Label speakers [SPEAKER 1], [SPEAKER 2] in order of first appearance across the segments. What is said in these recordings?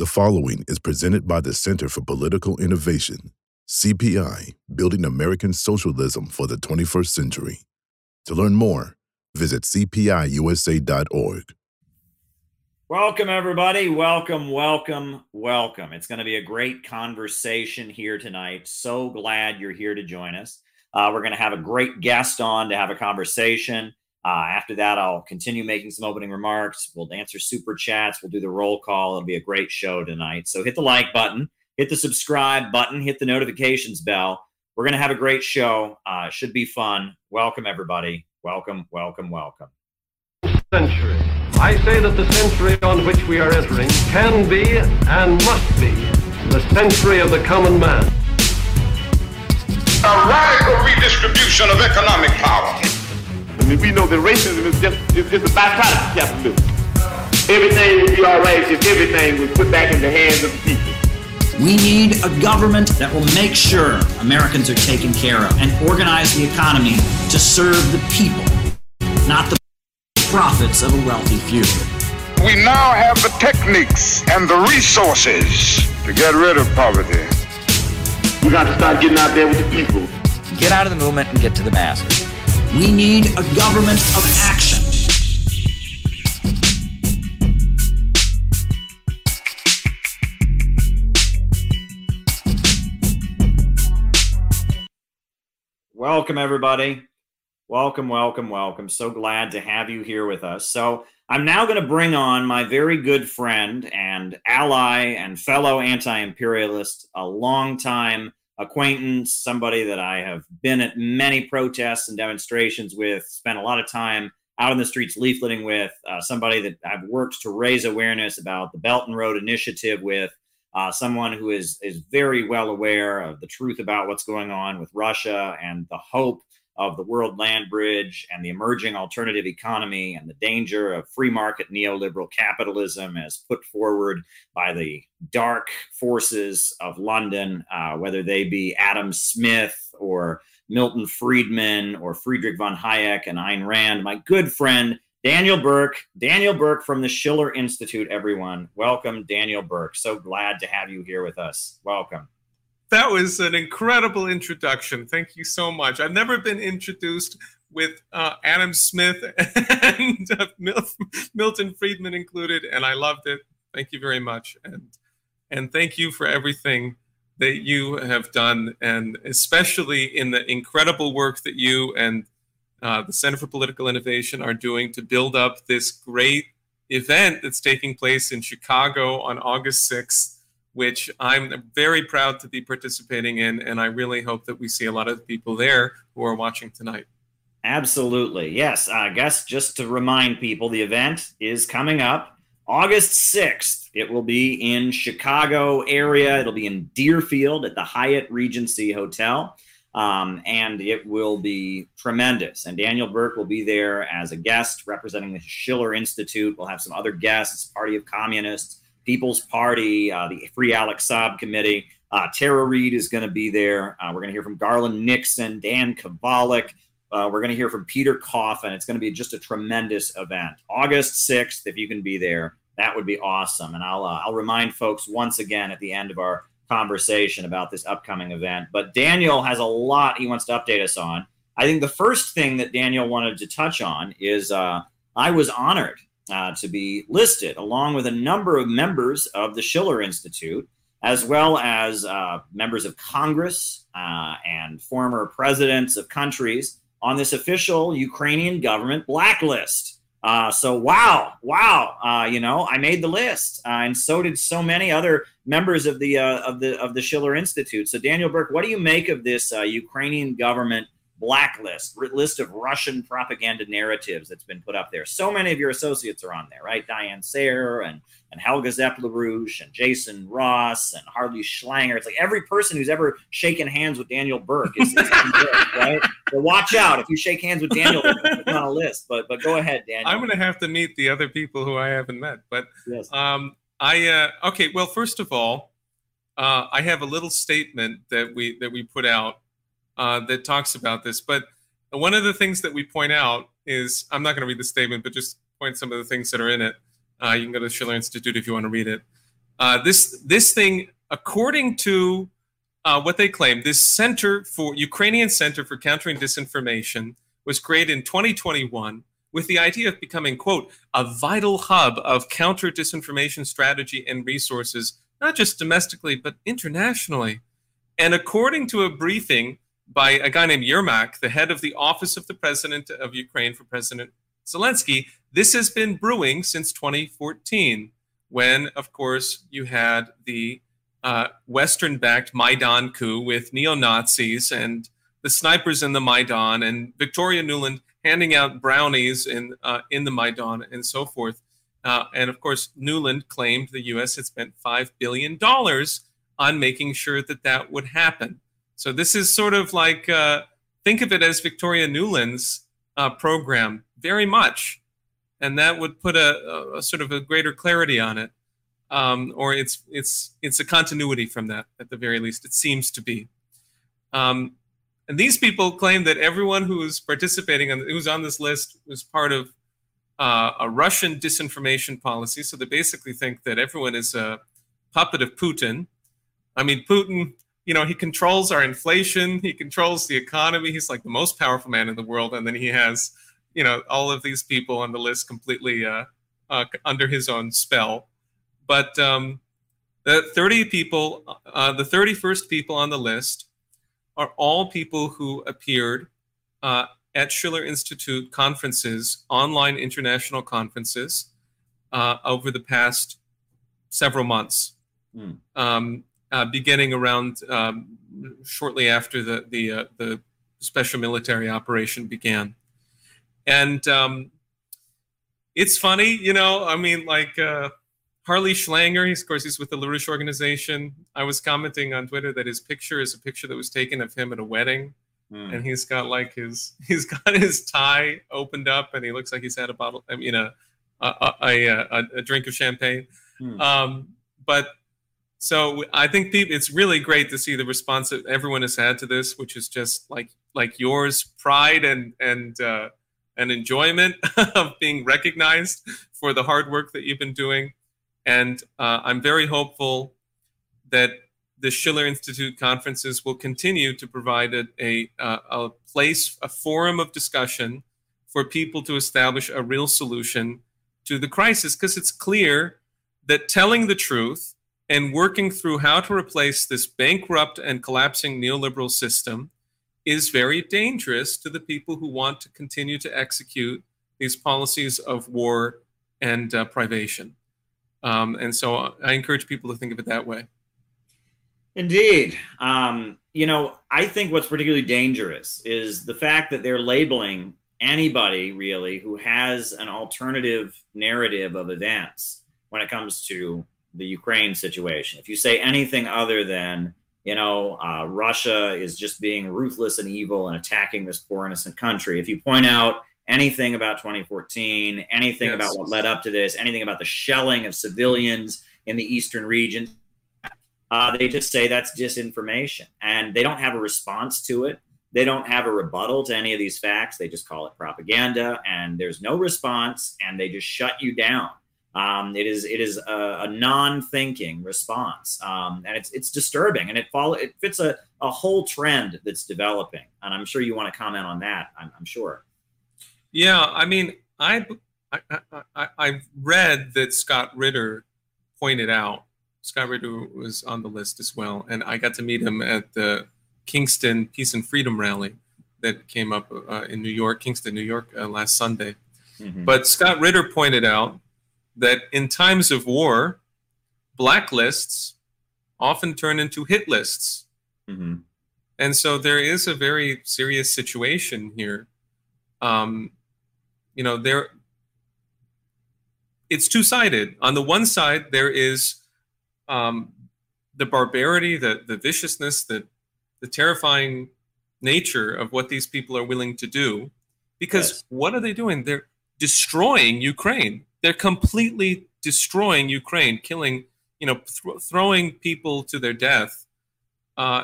[SPEAKER 1] The following is presented by the Center for Political Innovation, CPI, Building American Socialism for the 21st Century. To learn more, visit cpiusa.org.
[SPEAKER 2] Welcome, everybody. Welcome, welcome, welcome. It's going to be a great conversation here tonight. So glad you're here to join us. Uh, we're going to have a great guest on to have a conversation. Uh, after that, I'll continue making some opening remarks. We'll answer super chats. We'll do the roll call. It'll be a great show tonight. So hit the like button, hit the subscribe button, hit the notifications bell. We're going to have a great show. Uh, should be fun. Welcome, everybody. Welcome, welcome, welcome.
[SPEAKER 3] Century. I say that the century on which we are entering can be and must be the century of the common man.
[SPEAKER 4] A radical redistribution of economic power.
[SPEAKER 5] I mean, we know that racism is just is, is a byproduct of capitalism. Everything would be all right if everything was put back in the hands of the people.
[SPEAKER 6] We need a government that will make sure Americans are taken care of and organize the economy to serve the people, not the profits of a wealthy few.
[SPEAKER 4] We now have the techniques and the resources to get rid of poverty.
[SPEAKER 5] We got to start getting out there with the people.
[SPEAKER 7] Get out of the movement and get to the masses.
[SPEAKER 6] We need a government of action.
[SPEAKER 2] Welcome, everybody. Welcome, welcome, welcome. So glad to have you here with us. So, I'm now going to bring on my very good friend and ally and fellow anti imperialist, a longtime acquaintance, somebody that I have been at many protests and demonstrations with, spent a lot of time out in the streets leafleting with, uh, somebody that I've worked to raise awareness about the Belt and Road Initiative with, uh, someone who is is very well aware of the truth about what's going on with Russia and the hope of the world land bridge and the emerging alternative economy and the danger of free market neoliberal capitalism as put forward by the dark forces of London, uh, whether they be Adam Smith or Milton Friedman or Friedrich von Hayek and Ayn Rand. My good friend, Daniel Burke, Daniel Burke from the Schiller Institute, everyone. Welcome, Daniel Burke. So glad to have you here with us. Welcome
[SPEAKER 8] that was an incredible introduction. Thank you so much. I've never been introduced with uh, Adam Smith and uh, Mil- Milton Friedman included, and I loved it. Thank you very much, and and thank you for everything that you have done, and especially in the incredible work that you and uh, the Center for Political Innovation are doing to build up this great event that's taking place in Chicago on August sixth which I'm very proud to be participating in. And I really hope that we see a lot of people there who are watching tonight.
[SPEAKER 2] Absolutely. Yes. I guess just to remind people, the event is coming up August 6th. It will be in Chicago area. It'll be in Deerfield at the Hyatt Regency Hotel. Um, and it will be tremendous. And Daniel Burke will be there as a guest representing the Schiller Institute. We'll have some other guests, Party of Communists, People's Party, uh, the Free Alex Saab Committee. Uh, Tara Reade is going to be there. Uh, we're going to hear from Garland Nixon, Dan Kovalik. Uh, we're going to hear from Peter Coffin. It's going to be just a tremendous event. August 6th, if you can be there, that would be awesome. And I'll, uh, I'll remind folks once again at the end of our conversation about this upcoming event. But Daniel has a lot he wants to update us on. I think the first thing that Daniel wanted to touch on is uh, I was honored uh, to be listed, along with a number of members of the Schiller Institute, as well as uh, members of Congress uh, and former presidents of countries on this official Ukrainian government blacklist. Uh, so wow, wow, uh, you know, I made the list, uh, and so did so many other members of the of the of the Schiller Institute. So Daniel Burke, what do you make of this Ukrainian government? Blacklist, list of Russian propaganda narratives that's been put up there. So many of your associates are on there, right? Diane Sare and, and Helga Zepp-LaRouche and Jason Ross and Harley Schlanger. It's like every person who's ever shaken hands with Daniel Burke is, is right? So watch out if you shake hands with Daniel, it's on a list. But but go ahead, Daniel.
[SPEAKER 8] I'm going to have to meet the other people who I haven't met. But yes. um, I uh, okay. Well, first of all, uh, I have a little statement that we that we put out uh, that talks about this. But one of the things that we point out is I'm not going to read the statement, but just point some of the things that are in it. Uh, you can go to the Schiller Institute if you want to read it. Uh, this this thing, according to uh, what they claim, this Center for Ukrainian Center for Countering Disinformation was created in 2021 with the idea of becoming, quote, a vital hub of counter disinformation strategy and resources, not just domestically, but internationally. And according to a briefing by a guy named Yermak, the head of the Office of the President of Ukraine for President Zelensky, this has been brewing since 2014, when, of course, you had the uh, Western backed Maidan coup with neo Nazis and the snipers in the Maidan and Victoria Nuland handing out brownies in, uh, in the Maidan and so forth. Uh, and of course, Nuland claimed the U.S. had spent $5 billion on making sure that that would happen. So this is sort of like, uh, think of it as Victoria Nuland's uh, program very much. And that would put a, a, sort of a greater clarity on it um, or it's it's it's a continuity from that at the very least. It seems to be. Um, and these people claim that everyone who is participating and who's on this list was part of uh, a Russian disinformation policy. So they basically think that everyone is a puppet of Putin. I mean, Putin, you know, he controls our inflation, he controls the economy. He's like the most powerful man in the world, and then he has, you know, all of these people on the list completely uh, uh, under his own spell. But um, the 30 people, uh, the 31st people on the list are all people who appeared uh, at Schiller Institute conferences, online international conferences, uh, over the past several months, mm. um, uh, beginning around um, shortly after the the, uh, the special military operation began, and um, it's funny, you know. I mean, like uh, Harley Schlanger, he's, of course, he's with the LaRouche organization. I was commenting on Twitter that his picture is a picture that was taken of him at a wedding. Mm. And he's got like his, he's got his tie opened up and he looks like he's had a bottle, I mean, a, a, a, a, a drink of champagne. Mm. Um, but so I think it's really great to see the response that everyone has had to this, which is just like, like yours, pride and, and, uh, and enjoyment of being recognized for the hard work that you've been doing. And uh, I'm very hopeful that the Schiller Institute conferences will continue to provide a, a, a place, a forum of discussion for people to establish a real solution to the crisis, because it's clear that telling the truth and working through how to replace this bankrupt and collapsing neoliberal system is very dangerous to the people who want to continue to execute these policies of war and uh, privation. Um, and so I encourage people to think of it that way.
[SPEAKER 2] Indeed. Um, you know, I think what's particularly dangerous is the fact that they're labeling anybody really who has an alternative narrative of events when it comes to the Ukraine situation. If you say anything other than, you know, uh, Russia is just being ruthless and evil and attacking this poor innocent country, if you point out anything about 2014, anything yes. about what led up to this, anything about the shelling of civilians in the eastern region. Uh, they just say that's disinformation and they don't have a response to it. They don't have a rebuttal to any of these facts. They just call it propaganda and there's no response and they just shut you down. Um, it is it is a, a non-thinking response, um, and it's it's disturbing, and it follow it fits a, a whole trend that's developing, and I'm sure you want to comment on that. I'm, I'm sure.
[SPEAKER 8] Yeah, I mean, I, I, I, I read that Scott Ritter pointed out. Scott Ritter was on the list as well, and I got to meet him at the Kingston Peace and Freedom rally that came up uh, in New York, Kingston, New York, uh, last Sunday. Mm-hmm. But Scott Ritter pointed out that in times of war, blacklists often turn into hit lists. Mm-hmm. And so there is a very serious situation here. Um, you know there it's two-sided on the one side there is um, the barbarity the the viciousness the the terrifying nature of what these people are willing to do because yes. what are they doing they're destroying ukraine they're completely destroying ukraine killing you know th- throwing people to their death uh,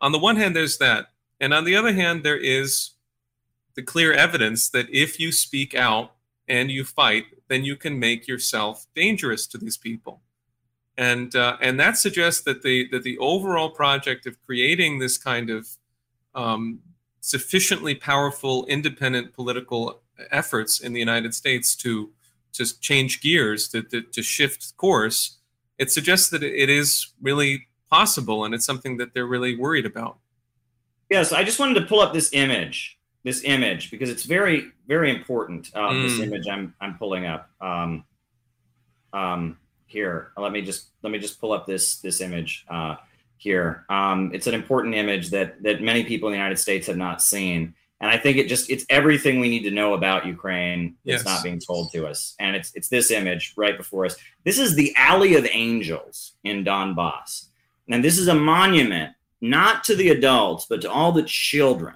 [SPEAKER 8] on the one hand there's that and on the other hand there is the clear evidence that if you speak out and you fight, then you can make yourself dangerous to these people. and uh, and that suggests that the that the overall project of creating this kind of um, sufficiently powerful independent political efforts in the United States to to change gears to, to, to shift course it suggests that it is really possible and it's something that they're really worried about.
[SPEAKER 2] Yes i just wanted to pull up this image this image because it's very very important uh, mm. this image i'm i'm pulling up. Um, um, here let me just let me just pull up this this image uh, here. Um, it's an important image that that many people in the united states have not seen and i think it just it's everything we need to know about ukraine that's yes. not being told to us and it's it's this image right before us this is the alley of angels in donbass and this is a monument not to the adults but to all the children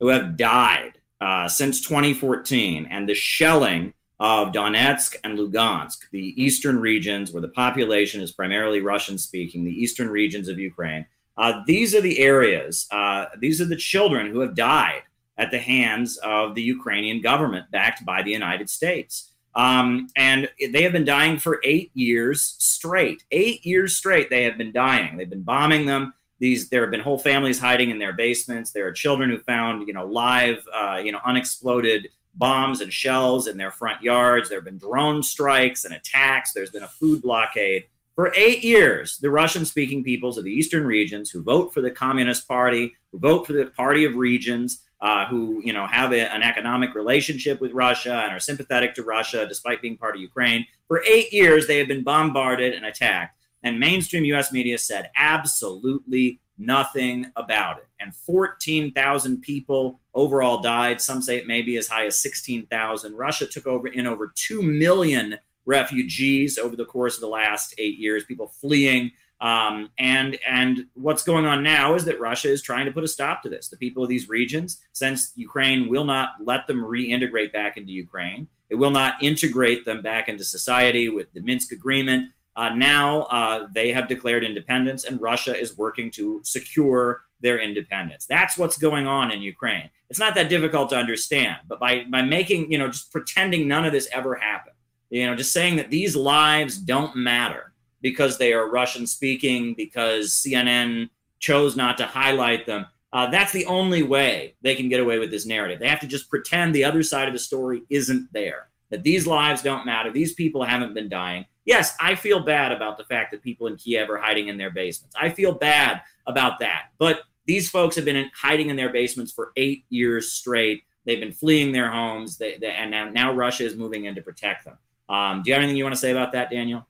[SPEAKER 2] who have died uh, since 2014 and the shelling of Donetsk and Lugansk, the eastern regions where the population is primarily Russian speaking, the eastern regions of Ukraine. Uh, these are the areas, uh, these are the children who have died at the hands of the Ukrainian government backed by the United States. Um, and they have been dying for eight years straight. Eight years straight, they have been dying. They've been bombing them. These there have been whole families hiding in their basements. There are children who found, you know, live, uh, you know, unexploded bombs and shells in their front yards. There have been drone strikes and attacks. There's been a food blockade. For eight years, the Russian speaking peoples of the eastern regions who vote for the Communist Party, who vote for the Party of Regions, uh, who you know have a, an economic relationship with Russia and are sympathetic to Russia despite being part of Ukraine. For eight years, they have been bombarded and attacked, and mainstream U.S. media said absolutely nothing about it. And 14,000 people overall died. Some say it may be as high as 16,000. Russia took over in over 2 million refugees over the course of the last eight years, people fleeing. Um, and and what's going on now is that Russia is trying to put a stop to this. The people of these regions, since Ukraine will not let them reintegrate back into Ukraine, it will not integrate them back into society with the Minsk agreement. Uh, now uh, they have declared independence, and Russia is working to secure their independence. That's what's going on in Ukraine. It's not that difficult to understand, but by by making you know just pretending none of this ever happened, you know, just saying that these lives don't matter because they are Russian speaking, because CNN chose not to highlight them. Uh, that's the only way they can get away with this narrative. They have to just pretend the other side of the story isn't there, that these lives don't matter, these people haven't been dying Yes, I feel bad about the fact that people in Kiev are hiding in their basements. I feel bad about that. But these folks have been hiding in their basements for eight years straight. They've been fleeing their homes, they, they, and now, now, Russia is moving in to protect them. Um, do you have anything you want to say about that, Daniel?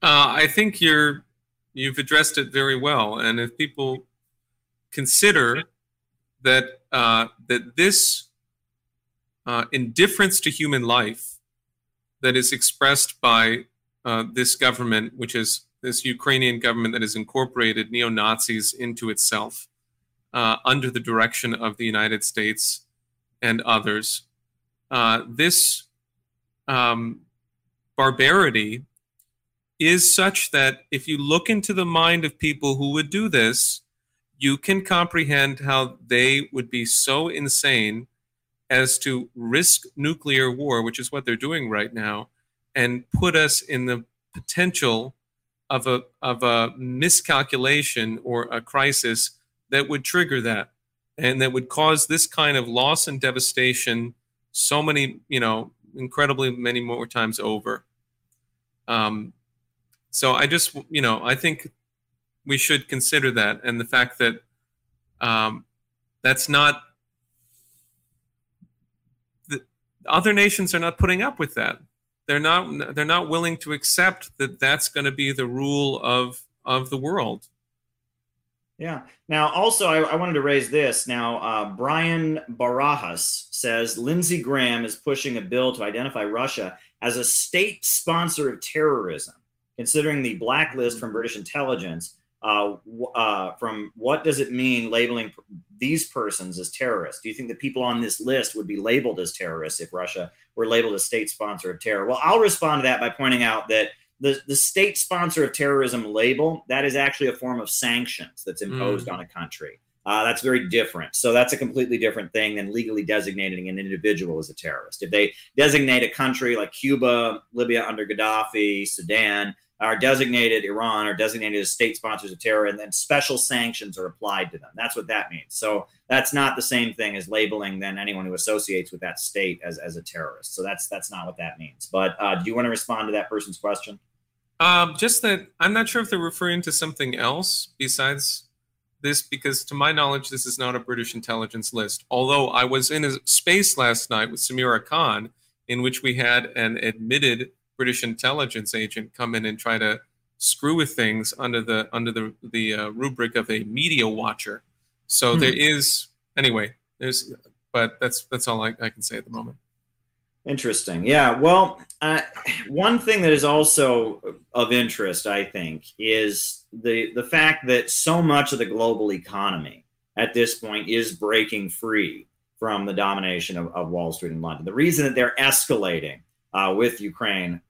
[SPEAKER 8] Uh, I think you're you've addressed it very well, and if people consider that uh, that this uh, indifference to human life that is expressed by uh, this government, which is this Ukrainian government that has incorporated neo Nazis into itself uh, under the direction of the United States and others. Uh, this um, barbarity is such that if you look into the mind of people who would do this, you can comprehend how they would be so insane as to risk nuclear war, which is what they're doing right now, and put us in the potential of a of a miscalculation or a crisis that would trigger that and that would cause this kind of loss and devastation so many you know incredibly many more times over. Um, so i just you know i think we should consider that and the fact that um, that's not the other nations are not putting up with that. They're not they're not willing to accept that that's going to be the rule of of the world.
[SPEAKER 2] Yeah. Now, also, I, I wanted to raise this. Now, uh, Brian Barajas says Lindsey Graham is pushing a bill to identify Russia as a state sponsor of terrorism, considering the blacklist from British intelligence uh, uh, from what does it mean labeling these persons as terrorists? Do you think that people on this list would be labeled as terrorists if Russia were labeled a state sponsor of terror? Well, I'll respond to that by pointing out that the, the state sponsor of terrorism label that is actually a form of sanctions that's imposed mm. on a country. Uh, that's very different. So that's a completely different thing than legally designating an individual as a terrorist. If they designate a country like Cuba, Libya under Gaddafi, Sudan, are designated Iran are designated as state sponsors of terror, and then special sanctions are applied to them. That's what that means. So that's not the same thing as labeling then anyone who associates with that state as, as a terrorist. So that's that's not what that means. But uh, do you want to respond to that person's question?
[SPEAKER 8] Um, just that I'm not sure if they're referring to something else besides this, because to my knowledge, this is not a British intelligence list. Although I was in a space last night with Samira Khan, in which we had an admitted British intelligence agent come in and try to screw with things under the under the the uh, rubric of a media watcher. So
[SPEAKER 2] Hmm.
[SPEAKER 8] there is anyway. There's, but that's that's all I, I can say at the moment.
[SPEAKER 2] Interesting. Yeah. Well, uh, one thing that is also of interest, I think, is the the fact that so much of the global economy at this point is breaking free from the domination of, of Wall Street and London. The reason that they're escalating uh, with Ukraine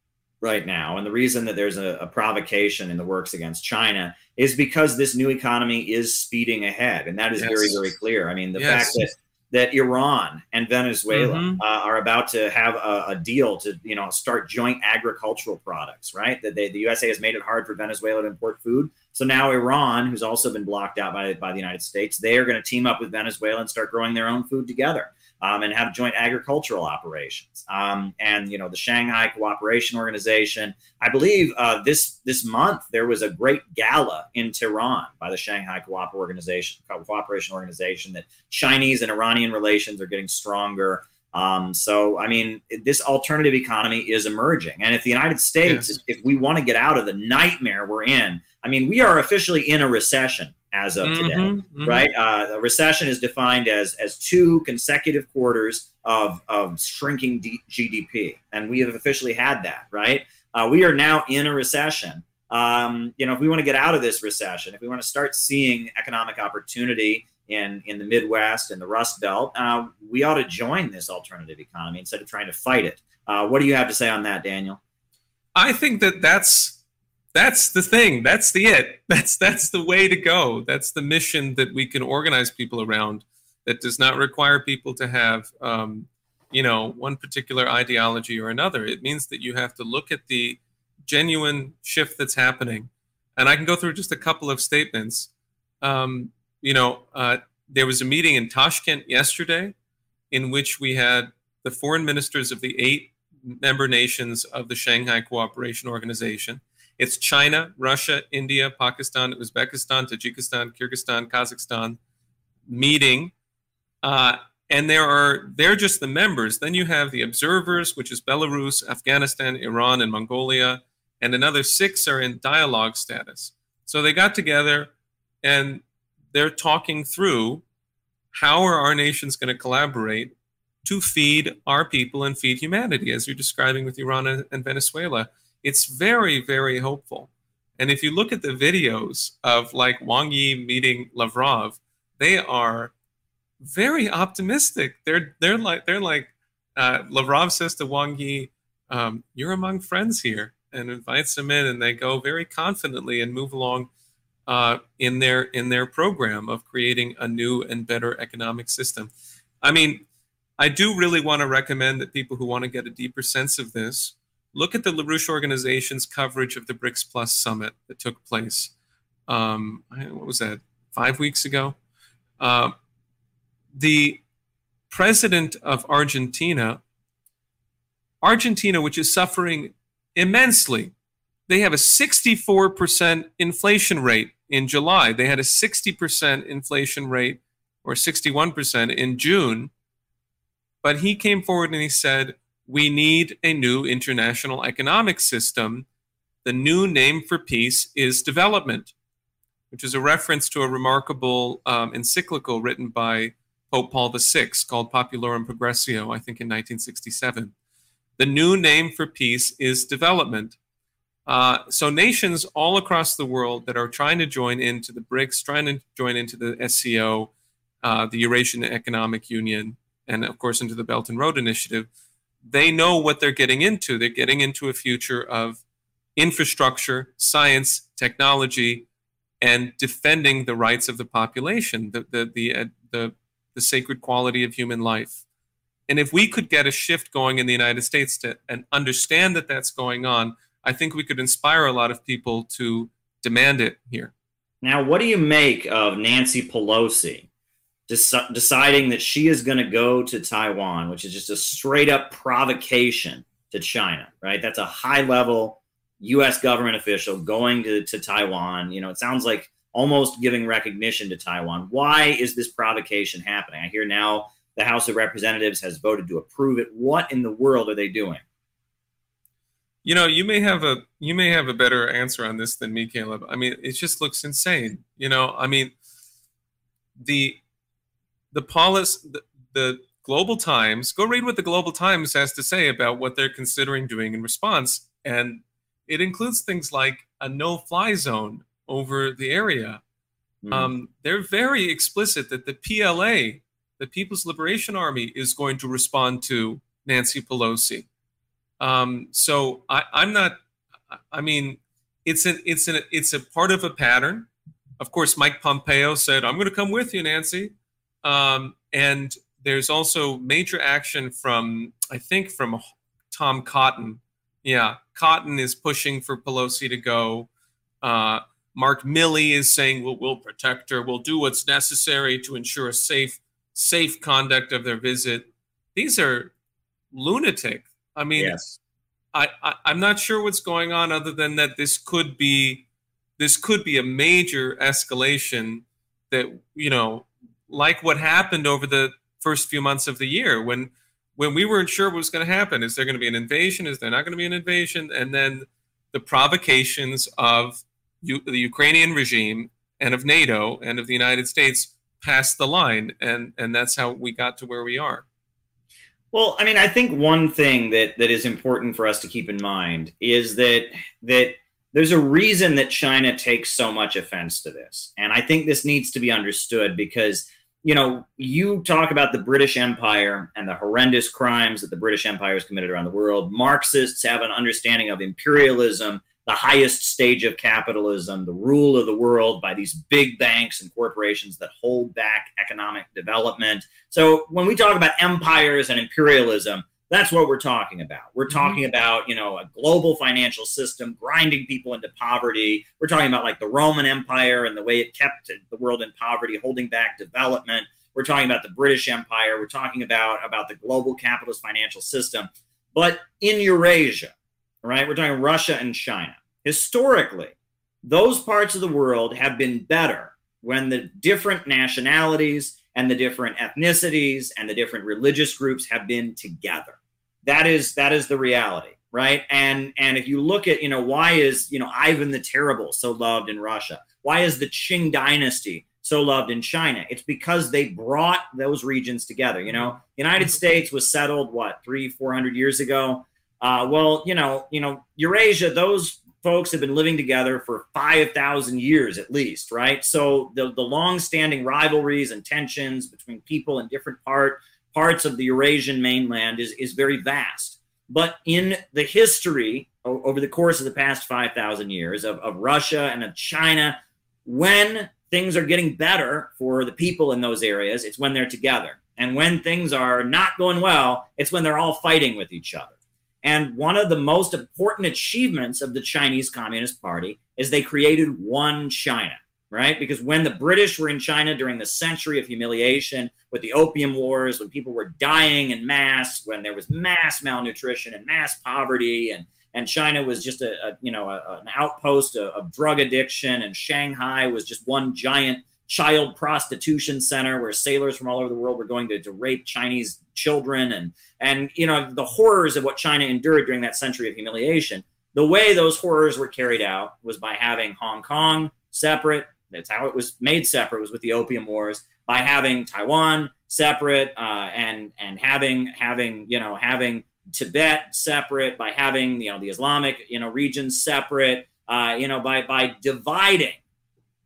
[SPEAKER 2] right now, and the reason that there's a, a provocation in the works against China is because this new economy is speeding ahead, and that is very,
[SPEAKER 8] Yes.
[SPEAKER 2] very clear. I mean, the
[SPEAKER 8] Yes.
[SPEAKER 2] fact that that Iran and Venezuela
[SPEAKER 8] Mhm.
[SPEAKER 2] uh, are about to have a, a deal to, you know, start joint agricultural products, right? That they, the USA has made it hard for Venezuela to import food. So now Iran, who's also been blocked out by, by the United States, they are going to team up with Venezuela and start growing their own food together um, and have joint agricultural operations. Um, and you know, the Shanghai Cooperation Organization. I believe uh, this this month there was a great gala in Tehran by the Shanghai Coop Organization Cooperation Organization that Chinese and Iranian relations are getting stronger. Um, so, I mean, this alternative economy is emerging, and if the United States,
[SPEAKER 8] Yes.
[SPEAKER 2] if we want to get out of the nightmare we're in, I mean, we are officially in a recession as of today
[SPEAKER 8] Mhm, mhm.
[SPEAKER 2] right? Uh, a recession is defined as as two consecutive quarters of of shrinking D- GDP, and we have officially had that, right? Uh, we are now in a recession. Um, you know, if we want to get out of this recession, if we want to start seeing economic opportunity in in the Midwest and the Rust Belt, uh, we ought to join this alternative economy instead of trying to fight it. Uh, what do you have to say on that, Daniel?
[SPEAKER 8] I think that that's that's the thing. That's the it. That's that's the way to go. That's the mission that we can organize people around. That does not require people to have, um, you know, one particular ideology or another. It means that you have to look at the genuine shift that's happening. And I can go through just a couple of statements. Um, you know, uh, there was a meeting in Tashkent yesterday, in which we had the foreign ministers of the eight member nations of the Shanghai Cooperation Organization. It's China, Russia, India, Pakistan, Uzbekistan, Tajikistan, Kyrgyzstan, Kazakhstan meeting. Uh, and there are they're just the members. Then you have the observers, which is Belarus, Afghanistan, Iran, and Mongolia, and another six are in dialogue status. So they got together and they're talking through how are our nations going to collaborate to feed our people and feed humanity, as you're describing with Iran and and Venezuela. It's very, very hopeful. And if you look at the videos of like Wang Yi meeting Lavrov, they are very optimistic. They're they're like they're like uh, Lavrov says to Wang Yi, um, "You're among friends here," and invites them in, and they go very confidently and move along uh, in their in their program of creating a new and better economic system. I mean, I do really want to recommend that people who want to get a deeper sense of this look at the LaRouche organization's coverage of the BRICS Plus summit that took place. Um, what was that? Five weeks ago. Uh, the president of Argentina, Argentina, which is suffering immensely, they have a 64% inflation rate in July. They had a 60% inflation rate or 61% in June. But he came forward and he said, We need a new international economic system. The new name for peace is development, which is a reference to a remarkable um, encyclical written by Pope Paul VI called Populorum Progressio, I think in 1967. The new name for peace is development. Uh, so nations all across the world that are trying to join into the BRICS, trying to join into the SCO, uh, the Eurasian Economic Union, and of course into the Belt and Road Initiative, they know what they're getting into. They're getting into a future of infrastructure, science, technology, and defending the rights of the population, the the the uh, the, the sacred quality of human life. And if we could get a shift going in the United States to and understand that that's going on, I think we could inspire a lot of people to demand it here.
[SPEAKER 2] Now, what do you make of Nancy Pelosi dec- deciding that she is going to go to Taiwan, which is just a straight up provocation to China, right? That's a high level U.S. government official going to, to Taiwan. You know, it sounds like almost giving recognition to Taiwan. Why is this provocation happening? I hear now the House of Representatives has voted to approve it. What in the world are they doing?
[SPEAKER 8] You know, you may have a you may have a better answer on this than me, Caleb. I mean, it just looks insane. You know, I mean, the the policy, the, the Global Times. Go read what the Global Times has to say about what they're considering doing in response, and it includes things like a no-fly zone over the area. Mm. Um, they're very explicit that the PLA, the People's Liberation Army, is going to respond to Nancy Pelosi. Um, so I, I'm not. I mean, it's an it's an it's a part of a pattern. Of course, Mike Pompeo said, "I'm going to come with you, Nancy," um, and there's also major action from I think from Tom Cotton. Yeah, Cotton is pushing for Pelosi to go. Uh, Mark Milley is saying, "We'll we'll protect her. We'll do what's necessary to ensure a safe safe conduct of their visit." These are lunatic I mean, yes. I, I I'm not sure what's going on other than that this could be this could be a major escalation that you know like what happened over the first few months of the year when when we weren't sure what was going to happen. Is there going to be an invasion? Is there not going to be an invasion? And then the provocations of U- the ukrainian regime and of nato and of the united states passed the line and and that's how we got to where we are.
[SPEAKER 2] Well, I mean, I think one thing that that is important for us to keep in mind is that that there's a reason that China takes so much offense to this. And I think this needs to be understood because you know, you talk about the British Empire and the horrendous crimes that the British Empire has committed around the world. Marxists have an understanding of imperialism the highest stage of capitalism, the rule of the world by these big banks and corporations that hold back economic development. So when we talk about empires and imperialism, that's what we're talking about. We're mm-hmm. talking mm-hmm. about, you know, a global financial system grinding people into poverty. We're talking about like the Roman Empire and the way it kept the world in poverty, holding back development. We're talking about the British Empire. We're talking about about the global capitalist financial system. But in Eurasia, right? We're talking Russia and China. Historically, those parts of the world have been better when the different nationalities and the different ethnicities and the different religious groups have been together. That is that is the reality, right? And and if you look at, you know, why is, you know, Ivan the Terrible so loved in Russia? Why is the Qing dynasty so loved in China? It's because they brought those regions together. You know, United States was settled what three, four hundred years ago. Uh, well, you know, you know, Eurasia, those folks have been living together for 5,000 years at least, right? So the, the long-standing rivalries and tensions between people in different part parts of the Eurasian mainland is, is very vast. But in the history over the course of the past 5,000 years of, of Russia and of China, when things are getting better for the people in those areas, it's when they're together. And when things are not going well, it's when they're all fighting with each other. And one of the most important achievements of the Chinese Communist Party is they created one China, right? Because when the British were in China during the century of humiliation with the Opium Wars, when people were dying in mass, when there was mass malnutrition and mass poverty, and and China was just a, a you know a, an outpost of, of drug addiction, and Shanghai was just one giant child prostitution center where sailors from all over the world were going to, to rape Chinese children and and you know the horrors of what China endured during that century of humiliation. The way those horrors were carried out was by having Hong Kong separate. That's how it was made separate. Was with the Opium Wars. By having Taiwan separate uh, and and having having you know having Tibet separate. By having you know the Islamic you know regions separate. Uh, you know by by dividing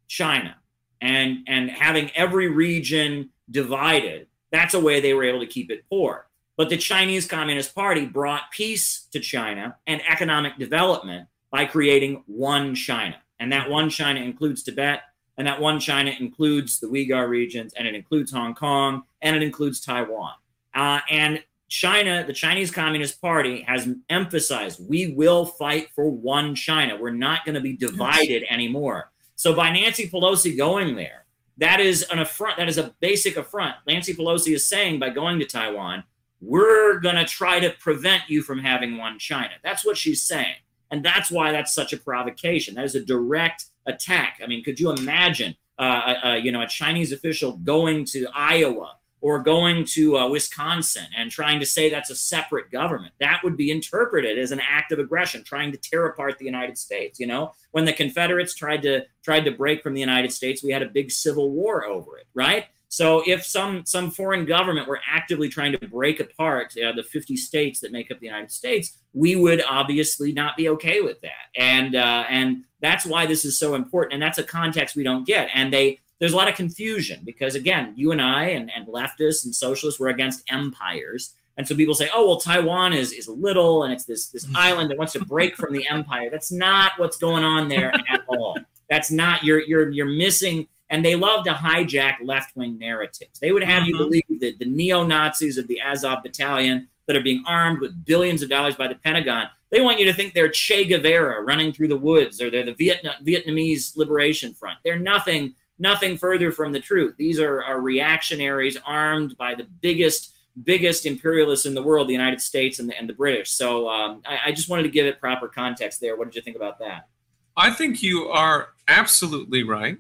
[SPEAKER 2] China and and having every region divided that's a way they were able to keep it poor but the chinese communist party brought peace to china and economic development by creating one china and that one china includes tibet and that one china includes the uyghur regions and it includes hong kong and it includes taiwan uh, and China, the Chinese Communist Party, has emphasized we will fight for one China. We're not going to be divided anymore. So by Nancy Pelosi going there, that is an affront. That is a basic affront. Nancy Pelosi is saying by going to Taiwan, we're going to try to prevent you from having one China. That's what she's saying. And that's why that's such a provocation. That is a direct attack. I mean, could you imagine, uh, uh, you know, a Chinese official going to Iowa or going to uh, Wisconsin and trying to say that's a separate government. That would be interpreted as an act of aggression, trying to tear apart the United States. You know, when the Confederates tried to tried to break from the United States, we had a big civil war over it, right? So if some some foreign government were actively trying to break apart uh, the 50 states that make up the United States, we would obviously not be okay with that. And uh, and that's why this is so important. And that's a context we don't get. And they there's a lot of confusion because again, you and I and, and leftists and socialists were against empires. And so people say, oh, well, Taiwan is, is little and it's this, this mm-hmm. island that wants to break from the empire. That's not what's going on there at all. That's not, you're, you're, you're missing. And they love to hijack left wing narratives. They would have mm-hmm. you believe that the neo Nazis of the Azov battalion that are being armed with billions of dollars by the Pentagon, they want you to think they're Che Guevara running through the woods or they're the Vietnam, Vietnamese Liberation Front. They're nothing nothing further from the truth. These are, are reactionaries armed by the biggest, biggest imperialists in the world, the United States and the, and the British. So um, I, I just wanted to give it proper context there. What did you think about that?
[SPEAKER 8] I think you are absolutely right.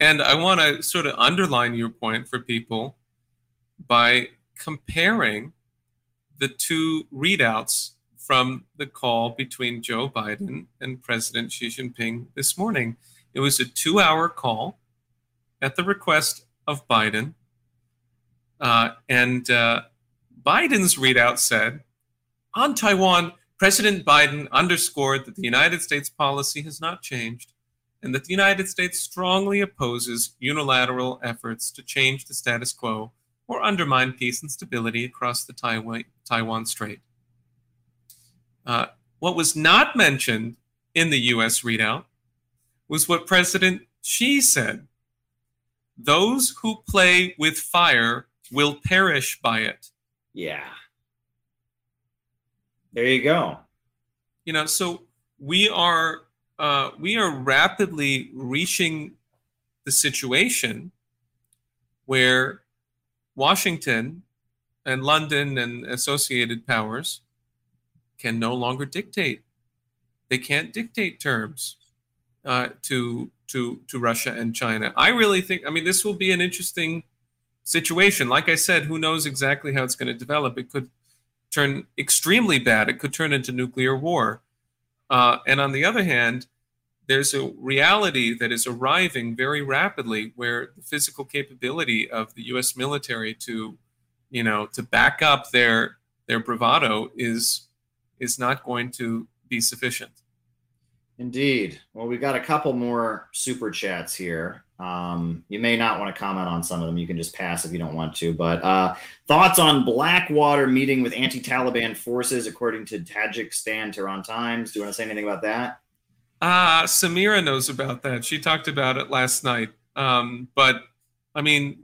[SPEAKER 8] And I want to sort of underline your point for people by comparing the two readouts from the call between Joe Biden and President Xi Jinping this morning. It was a two hour call at the request of Biden. Uh, and uh, Biden's readout said on Taiwan, President Biden underscored that the United States policy has not changed and that the United States strongly opposes unilateral efforts to change the status quo or undermine peace and stability across the Taiwan, Strait. Uh, what was not mentioned in the US readout was what President Xi said those who play with fire will perish by it.
[SPEAKER 2] Yeah. There you go.
[SPEAKER 8] You know, so we are uh, we are rapidly reaching the situation where Washington and London and associated powers can no longer dictate. They can't dictate terms uh, to to to Russia and China. I really think. I mean, this will be an interesting situation. Like I said, who knows exactly how it's going to develop? It could turn extremely bad. It could turn into nuclear war. Uh, and on the other hand, there's a reality that is arriving very rapidly where the physical capability of the U.S. military to, you know, to back up their their bravado is is not going to be sufficient.
[SPEAKER 2] Indeed. Well, we've got a couple more super chats here. Um, you may not want to comment on some of them. You can just pass if you don't want to. But uh, thoughts on Blackwater meeting with anti-Taliban forces, according to Tajikistan Tehran Times. Do you want to say anything about that?
[SPEAKER 8] Uh, Samira knows about that. She talked about it last night. Um, but I mean,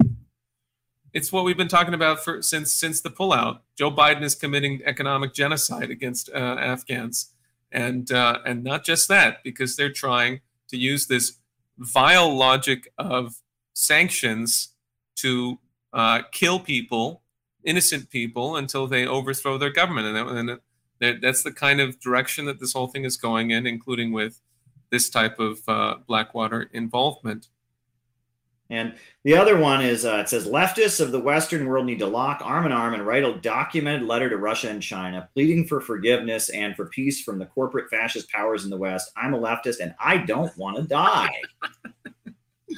[SPEAKER 8] it's what we've been talking about for since since the pullout. Joe Biden is committing economic genocide against uh, Afghans and uh, and not just that, because they're trying to use this vile logic of sanctions to uh, kill people, innocent people, until they overthrow their government, and, and that, that's the kind of direction that this whole thing is going in, including with this type of uh, Blackwater involvement.
[SPEAKER 2] And the other one is uh, it says leftists of the Western world need to lock arm in arm and write a documented letter to Russia and China, pleading for forgiveness and for peace from the corporate fascist powers in the West. I'm a leftist and I don't want to die.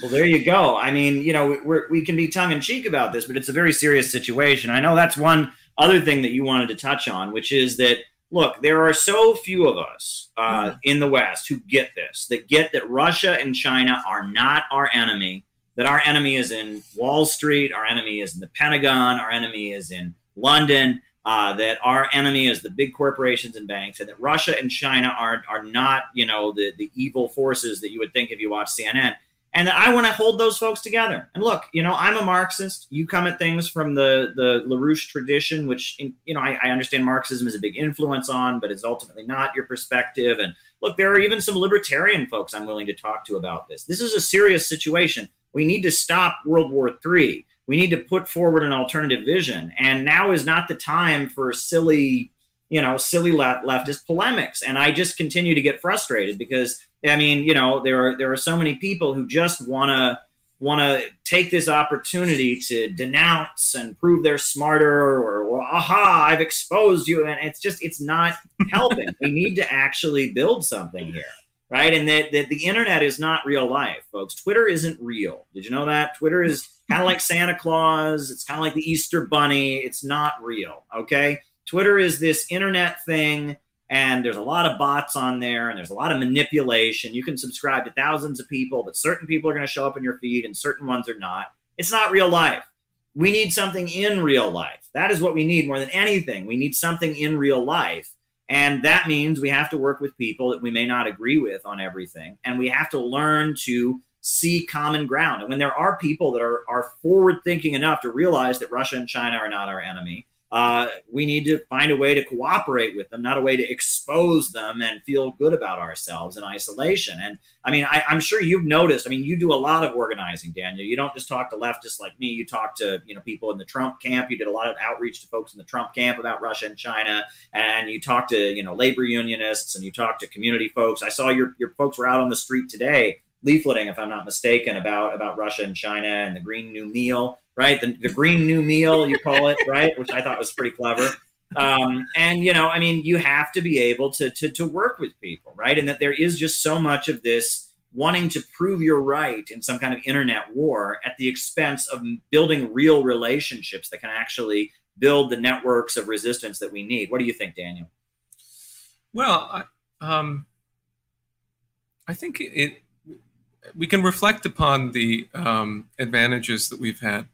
[SPEAKER 2] well, there you go. I mean, you know, we're, we can be tongue in cheek about this, but it's a very serious situation. I know that's one other thing that you wanted to touch on, which is that look, there are so few of us uh, mm-hmm. in the West who get this, that get that Russia and China are not our enemy that our enemy is in Wall Street, our enemy is in the Pentagon, our enemy is in London, uh, that our enemy is the big corporations and banks, and that Russia and China are are not, you know, the the evil forces that you would think if you watch CNN. and that I want to hold those folks together. And look, you know, I'm a Marxist. You come at things from the the LaRouche tradition, which you know I, I understand Marxism is a big influence on, but it's ultimately not your perspective. And look, there are even some libertarian folks I'm willing to talk to about this. This is a serious situation. We need to stop World War III. We need to put forward an alternative vision. And now is not the time for silly, you know, silly left, leftist polemics. And I just continue to get frustrated because I mean, you know, there are there are so many people who just want to want to take this opportunity to denounce and prove they're smarter or, or aha i've exposed you and it's just it's not helping we need to actually build something here right? And that, that the internet is not real life folks. Twitter isn't real. Did you know that? Twitter is kind of like santa claus. It's kind of like the easter bunny. It's not real okay? Twitter is this internet thing and there's a lot of bots on there and there's a lot of manipulation. You can subscribe to thousands of people but certain people are going to show up in your feed and certain ones are not. It's not real life. We need something in real life. That is what we need more than anything. We need something in real life and that means we have to work with people that we may not agree with on everything. And we have to learn to see common ground. And when there are people that are, are forward thinking enough to realize that russia and china are not our enemy uh, we need to find a way to cooperate with them, not a way to expose them and feel good about ourselves in isolation. And I mean, I, am sure you've noticed. I mean, you do a lot of organizing, Daniel. You don't just talk to leftists like me. You talk to you know people in the Trump camp. You did a lot of outreach to folks in the Trump camp about Russia and China, and you talk to you know labor unionists and you talk to community folks. I saw your your folks were out on the street today leafleting, if I'm not mistaken, about about Russia and China and the Green New Meal right? The, the green new meal, you call it, right? Which I thought was pretty clever. Um, and you know, I mean, you have to be able to, to to work with people, right? And that there is just so much of this wanting to prove you're right in some kind of internet war at the expense of building real relationships that can actually build the networks of resistance that we need. What do you think, Daniel?
[SPEAKER 8] Well, I, um, I think it. We can reflect upon the um, advantages that we've had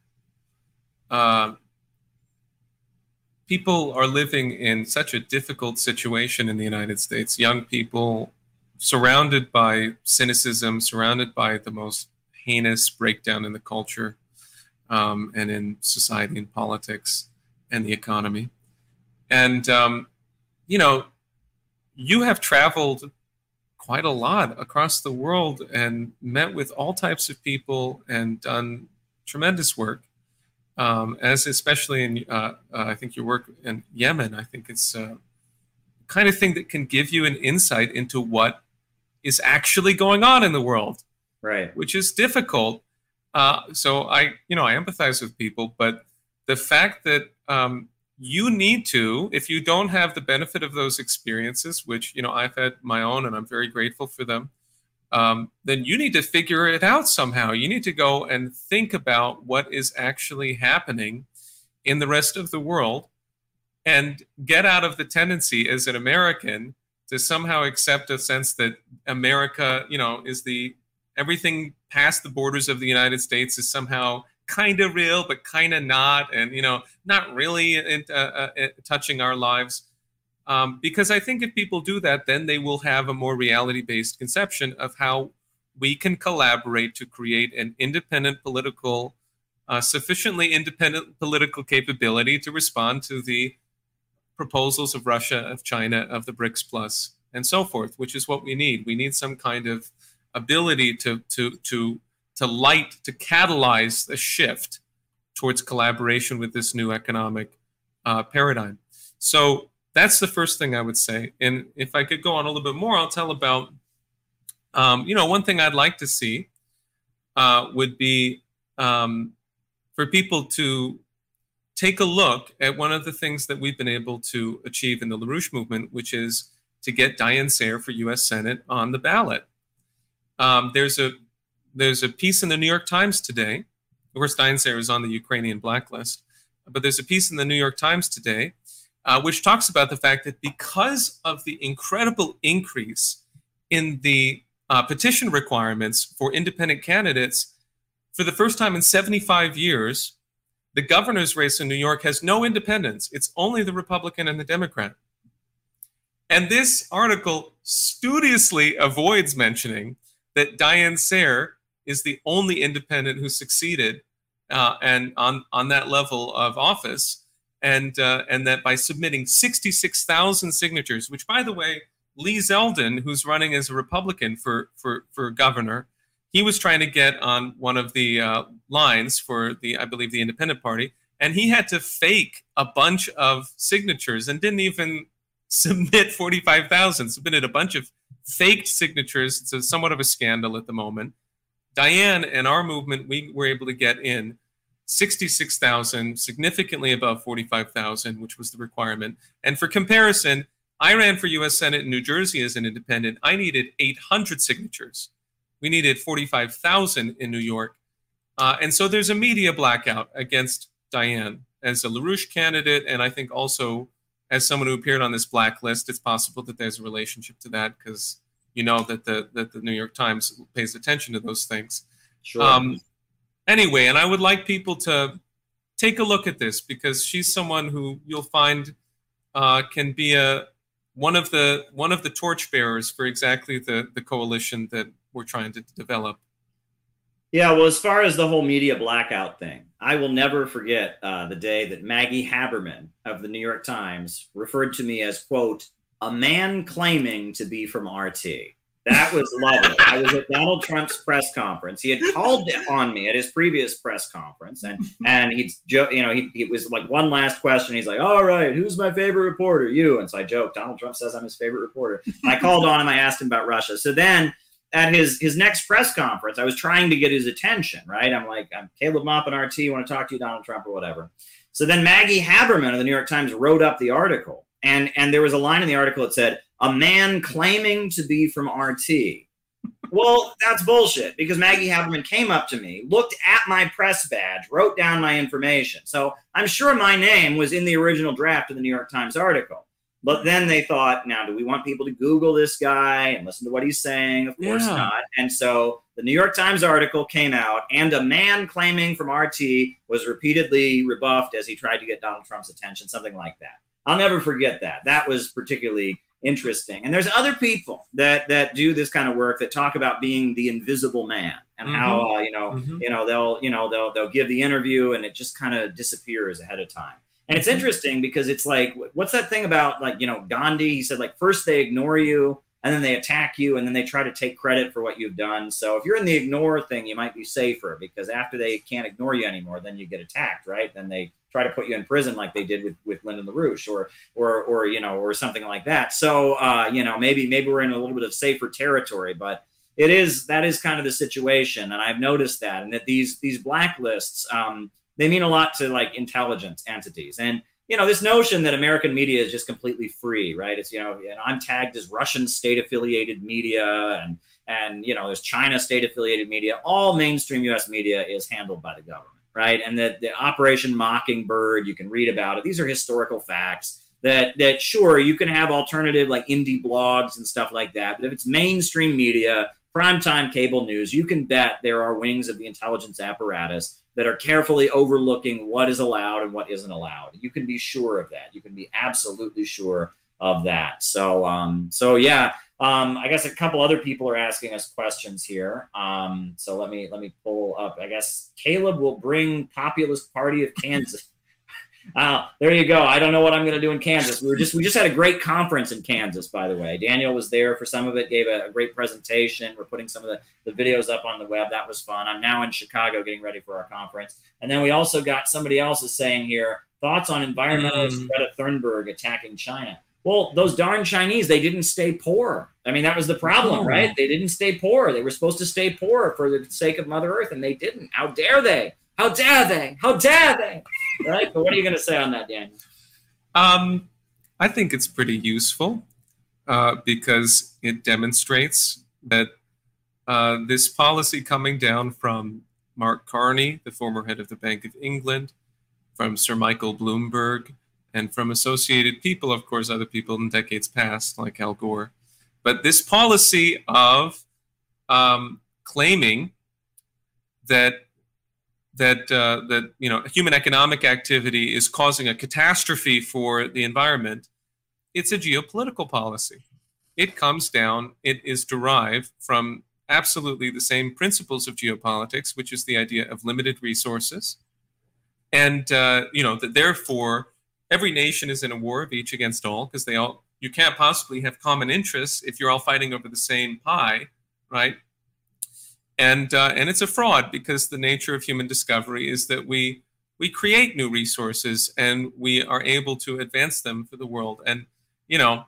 [SPEAKER 8] uh, people are living in such a difficult situation in the United States. Young people surrounded by cynicism, surrounded by the most heinous breakdown in the culture um, and in society and politics and the economy. And, um, you know, you have traveled quite a lot across the world and met with all types of people and done tremendous work um, as especially in uh, uh, I think your work in Yemen. I think it's uh, kind of thing that can give you an insight into what is actually going on in the world,
[SPEAKER 2] right?
[SPEAKER 8] Which is difficult. Uh, so I, you know, I empathize with people, but the fact that um, you need to, if you don't have the benefit of those experiences, which you know I've had my own, and I'm very grateful for them um, then you need to figure it out somehow. You need to go and think about what is actually happening in the rest of the world and get out of the tendency as an American to somehow accept a sense that America, you know, is the everything past the borders of the United States is somehow kind of real, but kind of not, and you know, not really in, uh, uh, touching our lives. Um, because I think if people do that, then they will have a more reality based conception of how we can collaborate to create an independent political, uh, sufficiently independent political capability to respond to the proposals of Russia, of China, of the BRICS Plus, and so forth, which is what we need. We need some kind of ability to to to to light to catalyze the shift towards collaboration with this new economic uh, paradigm. So that's the first thing I would say. And if I could go on a little bit more, I'll tell about, um, you know, one thing I'd like to see uh, would be um, for people to take a look at one of the things that we've been able to achieve in the LaRouche movement, which is to get Diane Sare for U.S. Senate on the ballot. Um, there's a there's a piece in the New York Times today. Of course, Diane Sare is on the Ukrainian blacklist, but there's a piece in the New York Times today uh, which talks about the fact that because of the incredible increase in the uh, petition requirements for independent candidates, for the first time in 75 years, the governor's race in New York has no independents. It's only the Republican and the Democrat. And this article studiously avoids mentioning that Diane Sare is the only independent who succeeded uh, and on on that level of office, and uh, and that by submitting 66,000 signatures, which by the way, Lee Zeldin, who's running as a Republican for for for governor, he was trying to get on one of the uh, lines for the I believe the Independent Party, and he had to fake a bunch of signatures and didn't even submit 45,000. Submitted a bunch of faked signatures. It's a, somewhat of a scandal at the moment. Diane and our movement, we were able to get in 66,000, significantly above 45,000, which was the requirement. And for comparison, I ran for US Senate in New Jersey as an independent. I needed 800 signatures. We needed 45,000 in New York. Uh, and so there's a media blackout against Diane as a LaRouche candidate, and I think also as someone who appeared on this blacklist. It's possible that there's a relationship to that because you know that the that the New York Times pays attention to those things.
[SPEAKER 2] Sure.
[SPEAKER 8] Um, anyway, and I would like people to take a look at this because she's someone who you'll find uh, can be a one of the one of the torchbearers for exactly the the coalition that we're trying to develop.
[SPEAKER 2] Yeah, well, as far as the whole media blackout thing, I will never forget uh, the day that Maggie Haberman of the New York Times referred to me as quote a man claiming to be from RT. That was lovely. I was at Donald Trump's press conference. He had called on me at his previous press conference, and mm-hmm. and he'd jo- you know he, he was like one last question. He's like, "All right, who's my favorite reporter? You." And so I joked, Donald Trump says I'm his favorite reporter. And I called on him. I asked him about Russia. So then at his his next press conference, I was trying to get his attention. Right? I'm like, I'm Caleb Maupin, RT. Want to talk to you, Donald Trump, or whatever. So then Maggie Haberman of the New York Times wrote up the article, and and there was a line in the article that said a man claiming to be from RT. Well, that's bullshit because Maggie Haberman came up to me, looked at my press badge, wrote down my information. So I'm sure my name was in the original draft of the New York Times article. But then they thought, now, do we want people to Google this guy and listen to what he's saying? Of course
[SPEAKER 8] Yeah.
[SPEAKER 2] not. And so the New York Times article came out, and a man claiming from RT was repeatedly rebuffed as he tried to get Donald Trump's attention, something like that. I'll never forget that. That was particularly interesting. And there's other people that that do this kind of work that talk about being the invisible man and how uh, you know
[SPEAKER 8] Mhm.
[SPEAKER 2] you know they'll you know they'll they'll give the interview and it just kind of disappears ahead of time. And it's interesting because it's like what's that thing about like you know Gandhi? He said like first they ignore you and then they attack you and then they try to take credit for what you've done. So if you're in the ignore thing, you might be safer because after they can't ignore you anymore, then you get attacked, right? Then they try to put you in prison like they did with with Lyndon LaRouche or or or you know or something like that. So uh, you know maybe maybe we're in a little bit of safer territory, but it is that is kind of the situation, and I've noticed that, and that these these blacklists um, they mean a lot to like intelligence entities, and you know this notion that American media is just completely free, right? It's you know and I'm tagged as Russian state affiliated media, and and you know there's China state affiliated media. All mainstream U.S. media is handled by the government, right? And that the Operation Mockingbird, you can read about it. These are historical facts that that sure you can have alternative like indie blogs and stuff like that, but if it's mainstream media, primetime cable news, you can bet there are wings of the intelligence apparatus that are carefully overlooking what is allowed and what isn't allowed. You can be sure of that. You can be absolutely sure of that. So um so yeah, um, I guess a couple other people are asking us questions here. Um, so let me let me pull up. I guess Caleb will bring Populist Party of Kansas. Uh, there you go. I don't know what I'm going to do in Kansas. We were just we just had a great conference in Kansas, by the way. Daniel was there for some of it, gave a, a great presentation. We're putting some of the, the videos up on the web. That was fun. I'm now in Chicago getting ready for our conference. And then we also got somebody else is saying here thoughts on environmentalist
[SPEAKER 8] Mm.
[SPEAKER 2] Greta Thunberg attacking China. Well, those darn Chinese, they didn't stay poor. I mean, that was the problem,
[SPEAKER 8] No.
[SPEAKER 2] right? They didn't stay poor. They were supposed to stay poor for the sake of Mother Earth, and they didn't. How dare they? How dare they? How dare they? Right? But what are you going to say on that, Daniel?
[SPEAKER 8] Um, I think it's pretty useful uh, because it demonstrates that uh, this policy coming down from Mark Carney, the former head of the Bank of England, from Sir Michael Bloomberg, and from associated people, of course, other people in decades past, like Al Gore. But this policy of um, claiming that that uh, that you know human economic activity is causing a catastrophe for the environment it's a geopolitical policy it comes down it is derived from absolutely the same principles of geopolitics, which is the idea of limited resources, and uh, you know that therefore every nation is in a war of each against all because they all you can't possibly have common interests if you're all fighting over the same pie, right? And uh, and it's a fraud because the nature of human discovery is that we we create new resources and we are able to advance them for the world. And you know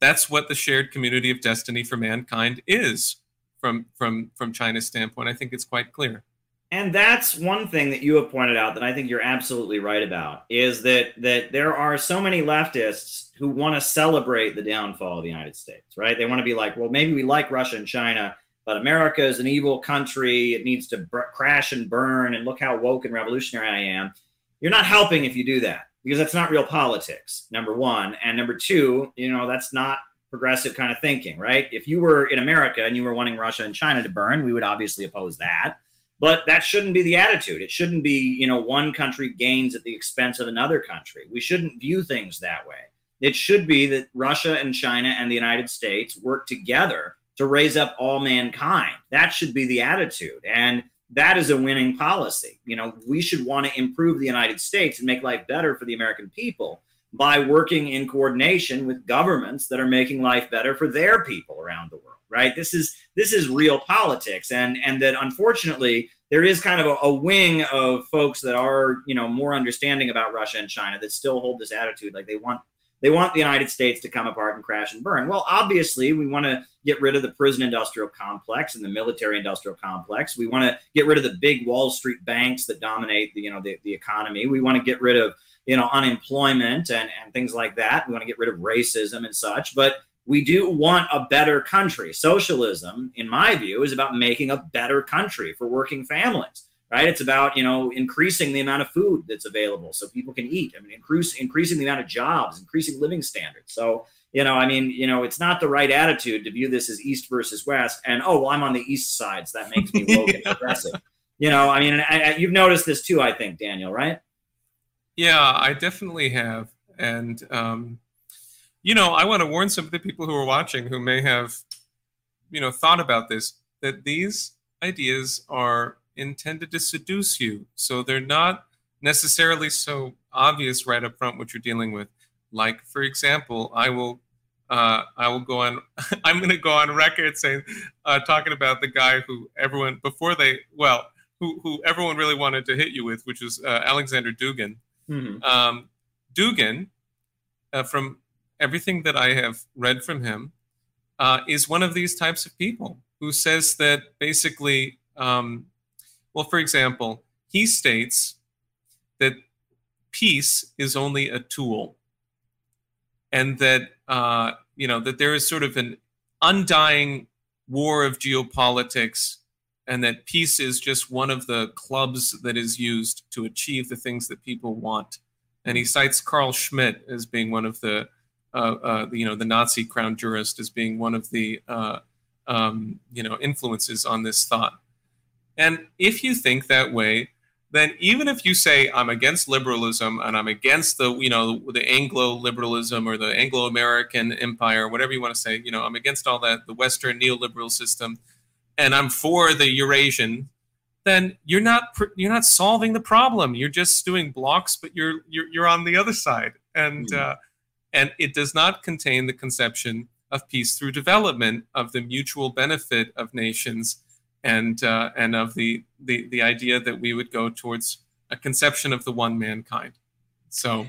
[SPEAKER 8] that's what the shared community of destiny for mankind is from from from China's standpoint. I think it's quite clear.
[SPEAKER 2] And that's one thing that you have pointed out that I think you're absolutely right about is that that there are so many leftists who want to celebrate the downfall of the United States, right? They want to be like, well, maybe we like Russia and China, but America is an evil country. It needs to br- crash and burn. And look how woke and revolutionary I am. You're not helping if you do that because that's not real politics. Number one, and number two, you know, that's not progressive kind of thinking, right? If you were in America and you were wanting Russia and China to burn, we would obviously oppose that but that shouldn't be the attitude. It shouldn't be you know one country gains at the expense of another country. We shouldn't view things that way. It should be that russia and china and the united states work together to raise up all mankind. That should be the attitude. And that is a winning policy. You know we should want to improve the united states and make life better for the american people by working in coordination with governments that are making life better for their people around the world right? This is this is real politics. And and that unfortunately there is kind of a, a, wing of folks that are you know more understanding about russia and china that still hold this attitude like they want they want the united states to come apart and crash and burn. Well obviously we want to get rid of the prison industrial complex and the military industrial complex. We want to get rid of the big wall street banks that dominate the you know the, the economy. We want to get rid of you know unemployment and, and things like that. We want to get rid of racism and such. But we do want a better country. Socialism, in my view, is about making a better country for working families, right? It's about, you know, increasing the amount of food that's available so people can eat. I mean, increase, increasing the amount of jobs, increasing living standards. So, you know, I mean, you know, it's not the right attitude to view this as East versus West. And, oh, well, I'm on the East side, so that makes me woke and progressive. You know, I mean, I, I, you've noticed this too, I think, Daniel, right?
[SPEAKER 8] Yeah, I definitely have. And, um, you know, I want to warn some of the people who are watching who may have, you know, thought about this that these ideas are intended to seduce you. So they're not necessarily so obvious right up front what you're dealing with. Like, for example, I will. Uh, I will go on. I'm going to go on record saying, uh, talking about the guy who everyone before they, well, who who everyone really wanted to hit you with, which was uh, Alexander Dugin. Mm-hmm. Um, Dugin, uh, from everything that I have read from him uh, is one of these types of people who says that basically, um, well, for example, he states that peace is only a tool, and that uh, you know that there is sort of an undying war of geopolitics and that peace is just one of the clubs that is used to achieve the things that people want. And he cites Carl Schmitt as being one of the you know the Nazi crown jurist as being one of the uh, um, you know influences on this thought. And if you think that way, then even if you say I'm against liberalism and I'm against the you know the Anglo liberalism or the Anglo American empire, whatever you want to say, you know I'm against all that the Western neoliberal system, and I'm for the Eurasian. Then you're not you're not solving the problem. You're just doing blocks, but you're you're, you're on the other side. And mm-hmm. uh, and it does not contain the conception of peace through development, of the mutual benefit of nations, and uh, and of the, the the idea that we would go towards a conception of the one mankind. So.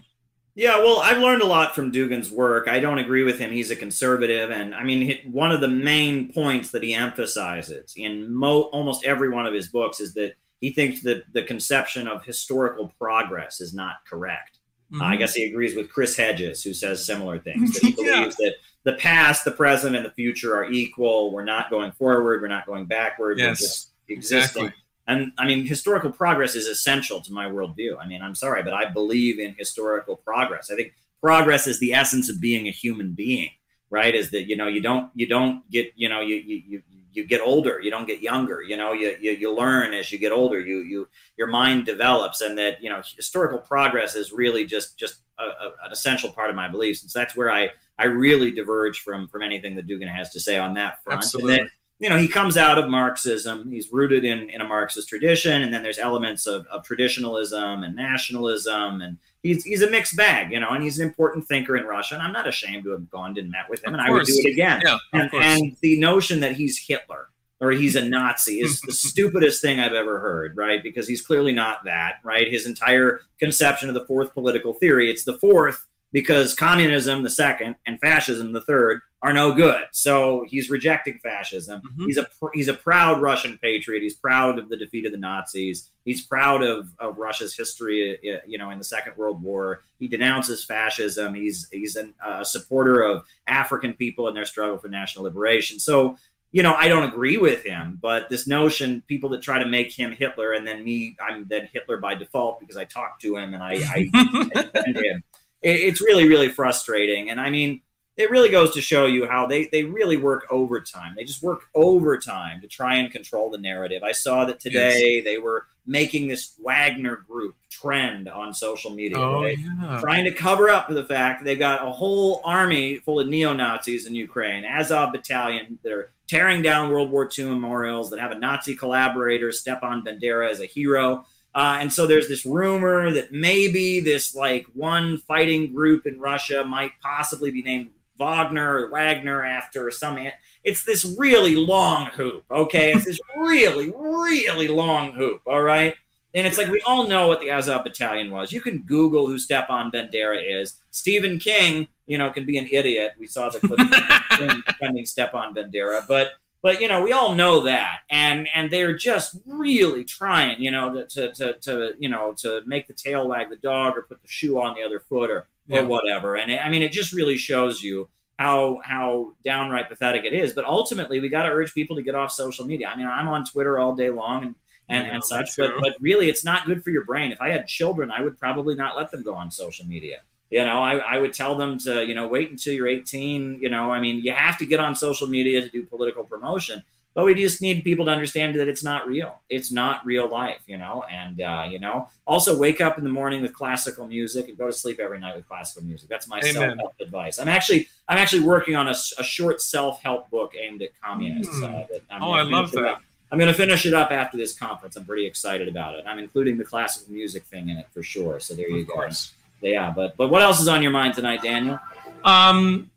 [SPEAKER 2] Yeah, well, I've learned a lot from Dugin's work. I don't agree with him. He's a conservative. And I mean, one of the main points that he emphasizes in mo- almost every one of his books is that he thinks that the conception of historical progress is not correct. Mm-hmm. Uh, I guess he agrees with Chris Hedges, who says similar things. That he believes yeah. that the past, the present, and the future are equal. We're not going forward. We're not going backward. Yes, we're just existing. Exactly. And I mean, historical progress is essential to my worldview. I mean, I'm sorry, but I believe in historical progress. I think progress is the essence of being a human being, right? Is that you know you don't you don't get you know you you you get older you don't get younger you know you, you you learn as you get older you you your mind develops and that you know historical progress is really just just a, a, an essential part of my beliefs and so that's where i i really diverge from from anything that Dugin has to say on that front
[SPEAKER 8] Absolutely.
[SPEAKER 2] then you know, he comes out of Marxism. He's rooted in, in a Marxist tradition, and then there's elements of, of traditionalism and nationalism, and he's he's a mixed bag, you know, and he's an important thinker in Russia. And I'm not ashamed to have gone and met with him,
[SPEAKER 8] Of
[SPEAKER 2] and I would do it again.
[SPEAKER 8] Yeah,
[SPEAKER 2] and, and the notion that he's Hitler or he's a Nazi is the stupidest thing I've ever heard, right? Because he's clearly not that, right? His entire conception of the fourth political theory, it's the fourth because communism, the second, and fascism, the third, are no good. So he's rejecting fascism.
[SPEAKER 8] Mhm.
[SPEAKER 2] He's a he's a proud Russian patriot. He's proud of the defeat of the Nazis. He's proud of, of Russia's history, uh, you know, in the Second World War. He denounces fascism. He's he's a supporter of African people and their struggle for national liberation. So you know, I don't agree with him, but this notion, people that try to make him Hitler and then me, I'm then Hitler by default because I talk to him and I, I, I defend him. It, it's really, really frustrating. And I mean, it really goes to show you how they, they really work overtime. They just work overtime to try and control the narrative. I saw that today they were making this Wagner group trend on social media.
[SPEAKER 8] Oh
[SPEAKER 2] right?
[SPEAKER 8] yeah.
[SPEAKER 2] trying to cover up for the fact they've got a whole army full of neo Nazis in Ukraine, Azov Battalion. They're tearing down World War II memorials that have a Nazi collaborator, Stepan Bandera, as a hero. Uh, and so there's this rumor that maybe this like one fighting group in Russia might possibly be named Wagner or Wagner after some. It's this really long hoop, okay? It's this really, really long hoop, all right? And it's like we all know what the Azov Battalion was. You can Google who Stepan Bandera is. Stephen King, you know, can be an idiot. We saw the clip defending Stepan Bandera, but but you know we all know that, and and they're just really trying, you know, to to to you know to make the tail wag the dog or put the shoe on the other foot or or whatever. And it, I mean, it just really shows you how how downright pathetic it is. But ultimately, we got to urge people to get off social media. I mean, I'm on Twitter all day long and and,
[SPEAKER 8] Yeah,
[SPEAKER 2] and such, but but really, it's not good for your brain. If I had children, I would probably not let them go on social media. You know, I, I would tell them to, you know, wait until you're 18. You know, I mean, you have to get on social media to do political promotion, but we just need people to understand that it's not real. It's not real life, you know, and, uh, you know, also wake up in the morning with classical music and go to sleep every night with classical music. That's my
[SPEAKER 8] Amen.
[SPEAKER 2] self-help advice. I'm actually, I'm actually working on a, a short self-help book aimed at communists.
[SPEAKER 8] Hmm.
[SPEAKER 2] Uh, that I'm
[SPEAKER 8] Oh, I love that.
[SPEAKER 2] up. I'm going to finish it up after this conference. I'm pretty excited about it. I'm including the classical music thing in it for sure. So there you
[SPEAKER 8] Of
[SPEAKER 2] go.
[SPEAKER 8] course.
[SPEAKER 2] Yeah, but but what else is on your mind tonight, Daniel?
[SPEAKER 8] Um,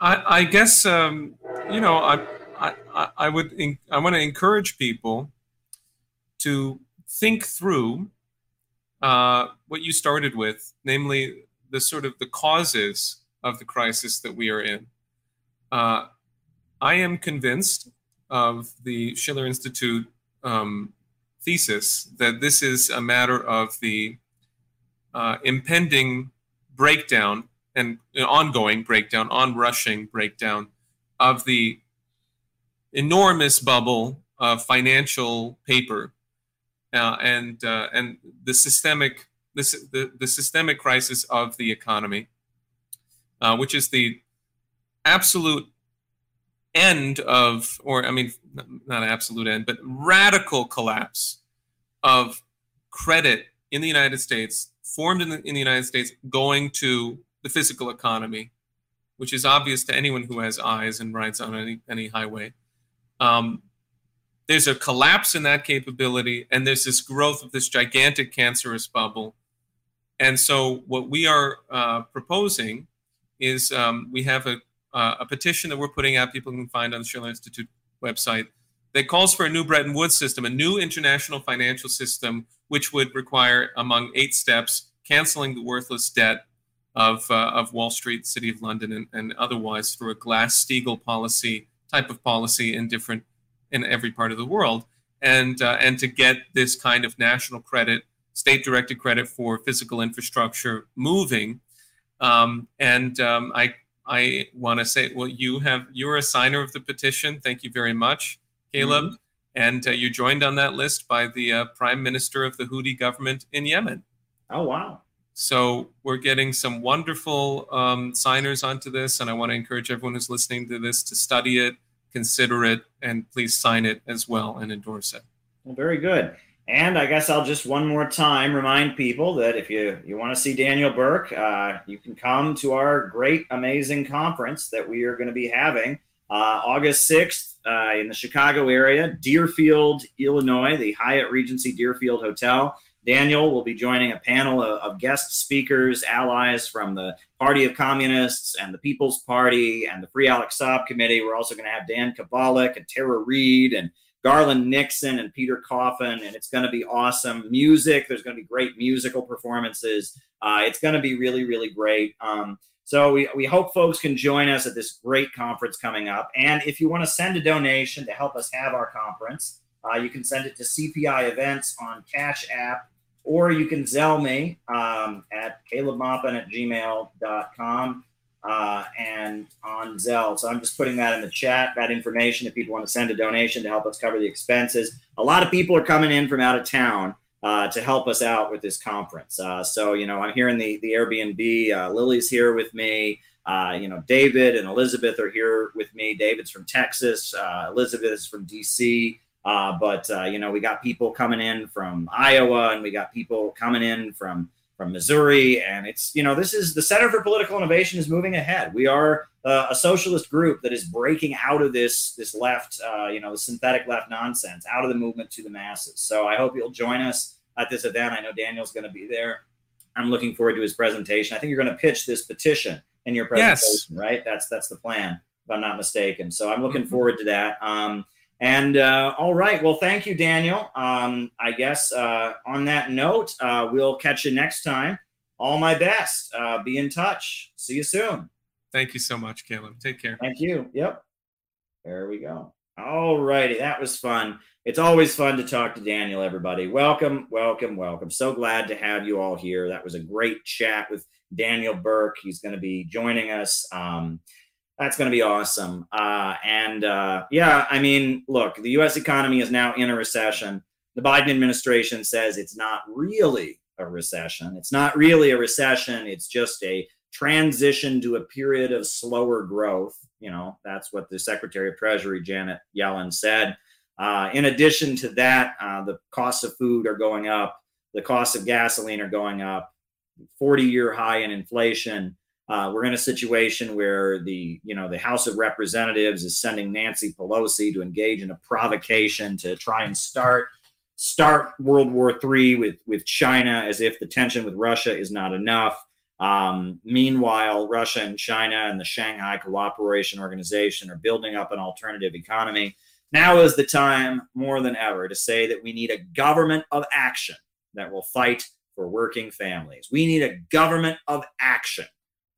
[SPEAKER 8] I, I guess um, you know I I, I- would en- I want to encourage people to think through uh, what you started with, namely the sort of the causes of the crisis that we are in. Uh, I am convinced of the Schiller Institute um, thesis that this is a matter of the uh, impending breakdown and an ongoing breakdown, onrushing breakdown of the enormous bubble of financial paper. Uh, and uh, and the systemic the, the systemic crisis of the economy, uh, which is the absolute end of, or I mean, not absolute end, but radical collapse of credit in the United States, formed in the, in the United States, going to the physical economy, which is obvious to anyone who has eyes and rides on any, any highway. Um, there's a collapse in that capability, and there's this growth of this gigantic cancerous bubble. And so, what we are uh, proposing is um, we have a, uh, a petition that we're putting out, people can find on the Schiller Institute website, that calls for a new Bretton Woods system, a new international financial system, which would require, among eight steps, canceling the worthless debt of, uh, of Wall Street, City of London, and, and otherwise through a Glass-Steagall policy type of policy in different in every part of the world, and uh, and to get this kind of national credit, state-directed credit for physical infrastructure moving. Um, and um, I I want to say, well, you have you're a signer of the petition. Thank you very much, Caleb. And uh, you're joined on that list by the uh, prime minister of the Houthi government in Yemen.
[SPEAKER 2] Oh wow.
[SPEAKER 8] So we're getting some wonderful um, signers onto this, and I want to encourage everyone who's listening to this to study it, consider it, and please sign it as well and endorse it.
[SPEAKER 2] Well, very good. And I guess I'll just one more time remind people that if you you want to see Daniel Burke, uh, you can come to our great, amazing conference that we are going to be having Uh, August 6th uh, in the Chicago area, Deerfield, Illinois, the Hyatt Regency Deerfield Hotel. Daniel will be joining a panel of, of, guest speakers, allies from the Party of Communists and the People's Party and the Free Alex Saab Committee. We're also going to have Dan Kovalik and Tara Reade and Garland Nixon and Peter Coffin, and it's going to be awesome. Music, there's going to be great musical performances. Uh, it's going to be really, really great. Um, so we, we hope folks can join us at this great conference coming up. And if you want to send a donation to help us have our conference, uh, you can send it to CPI Events on Cash App, or you can Zelle me um, at calebmaupin at gmail.com uh, and on Zelle. So I'm just putting that in the chat, that information if people want to send a donation to help us cover the expenses. A lot of people are coming in from out of town uh, to help us out with this conference. Uh, so, you know, I'm here in the, the Airbnb. Uh, Lily's here with me. Uh, you know, David and Elizabeth are here with me. David's from Texas. Uh, Elizabeth is from DC. but, you know, we got people coming in from Iowa and we got people coming in from from Missouri. And it's, you know, this is the Center for Political Innovation is moving ahead. We are uh, a socialist group that is breaking out of this, this left, uh, you know, the synthetic left nonsense, out of the movement to the masses. So I hope you'll join us at this event. I know Daniel's going to be there. I'm looking forward to his presentation. I think you're going to pitch this petition in your presentation, yes. right? That's that's the plan, if I'm not mistaken. So I'm looking mm-hmm. forward to that. Um, and uh, all right, well, thank you, Daniel. Um, I guess uh, on that note, uh, we'll catch you next time. All my best. Uh, be in touch. See you soon.
[SPEAKER 8] Thank you so much, Caleb. Take care.
[SPEAKER 2] Thank you. Yep. There we go. All righty, that was fun. It's always fun to talk to Daniel. Everybody, welcome, welcome, welcome. So glad to have you all here. That was a great chat with Daniel Burke. He's going to be joining us. Um, that's going to be awesome. Uh, and uh, yeah, I mean, look, the U.S. economy is now in a recession. The Biden administration says it's not really a recession. It's not really a recession. It's just a transition to a period of slower growth. You know, that's what the Secretary of Treasury, Janet Yellen, said. Uh, in addition to that, uh, the costs of food are going up, the costs of gasoline are going up, 40 year high in inflation. Uh, we're in a situation where the you know the House of Representatives is sending Nancy Pelosi to engage in a provocation to try and start start World War III with with China, as if the tension with Russia is not enough. Um, meanwhile, Russia and China and the Shanghai Cooperation Organization are building up an alternative economy. Now is the time more than ever to say that we need a government of action that will fight for working families. We need a government of action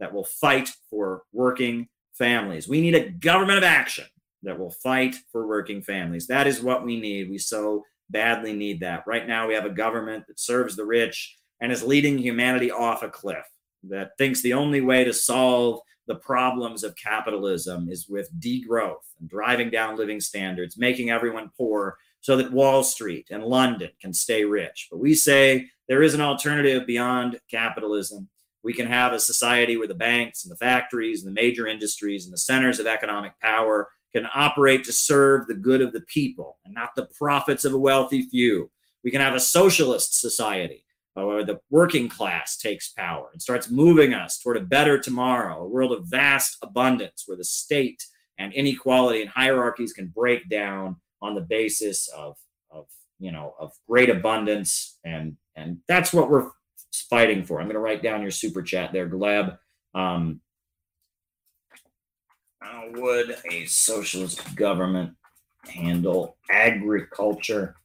[SPEAKER 2] that will fight for working families. We need a government of action that will fight for working families. That is what we need. We so badly need that. Right now, we have a government that serves the rich and is leading humanity off a cliff, that thinks the only way to solve the problems of capitalism is with degrowth and driving down living standards, making everyone poor so that Wall Street and London can stay rich. But we say there is an alternative beyond capitalism we can have a society where the banks and the factories and the major industries and the centers of economic power can operate to serve the good of the people and not the profits of a wealthy few. We can have a socialist society where the working class takes power and starts moving us toward a better tomorrow, a world of vast abundance where the state and inequality and hierarchies can break down on the basis of, of you know of great abundance and and that's what we're fighting for. I'm going to write down your super chat there, Gleb. Um, how would a socialist government handle agriculture?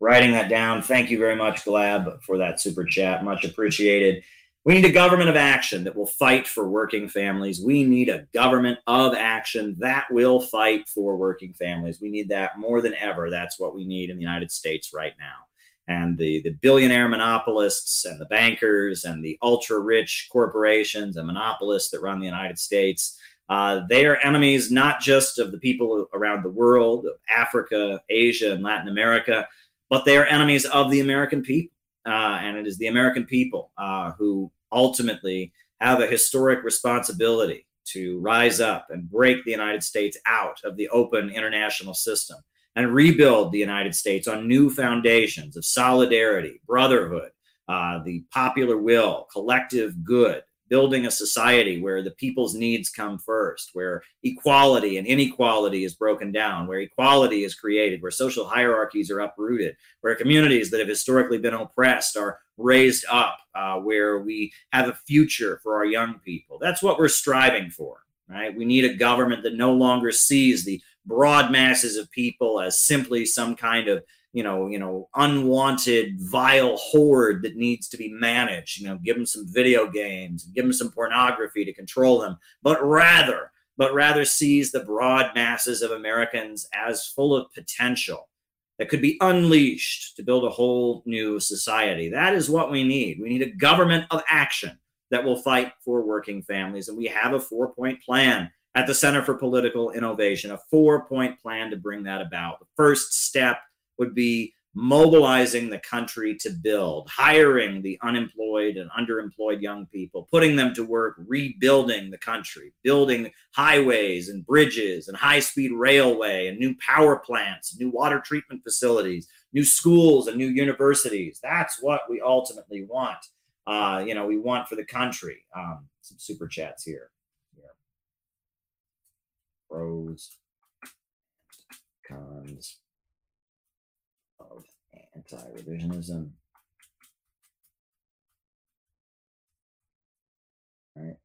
[SPEAKER 2] Writing that down. Thank you very much, Glab, for that super chat. Much appreciated. We need a government of action that will fight for working families. We need a government of action that will fight for working families. We need that more than ever. That's what we need in the United States right now and the, the billionaire monopolists and the bankers and the ultra rich corporations and monopolists that run the United States. Uh, they are enemies not just of the people around the world, of Africa, Asia, and Latin America, but they are enemies of the American people. Uh, and it is the American people uh, who ultimately have a historic responsibility to rise up and break the United States out of the open international system and rebuild the United States on new foundations of solidarity, brotherhood, uh, the popular will, collective good, building a society where the people's needs come first, where equality and inequality is broken down, where equality is created, where social hierarchies are uprooted, where communities that have historically been oppressed are raised up, uh, where we have a future for our young people. That's what we're striving for, right? We need a government that no longer sees the broad masses of people as simply some kind of you know, you know, unwanted, vile horde that needs to be managed. You know, give them some video games, give them some pornography to control them, but rather, but rather sees the broad masses of Americans as full of potential that could be unleashed to build a whole new society. That is what we need. We need a government of action that will fight for working families, and we have a four-point plan at the Center for Political Innovation, a four-point plan to bring that about. The first step would be mobilizing the country to build, hiring the unemployed and underemployed young people, putting them to work rebuilding the country, building highways and bridges and high speed railway and new power plants, new water treatment facilities, new schools and new universities. That's what we ultimately want. Uh, you know, we want for the country. Um, some super chats here. Pros, cons of anti-revisionism. All right.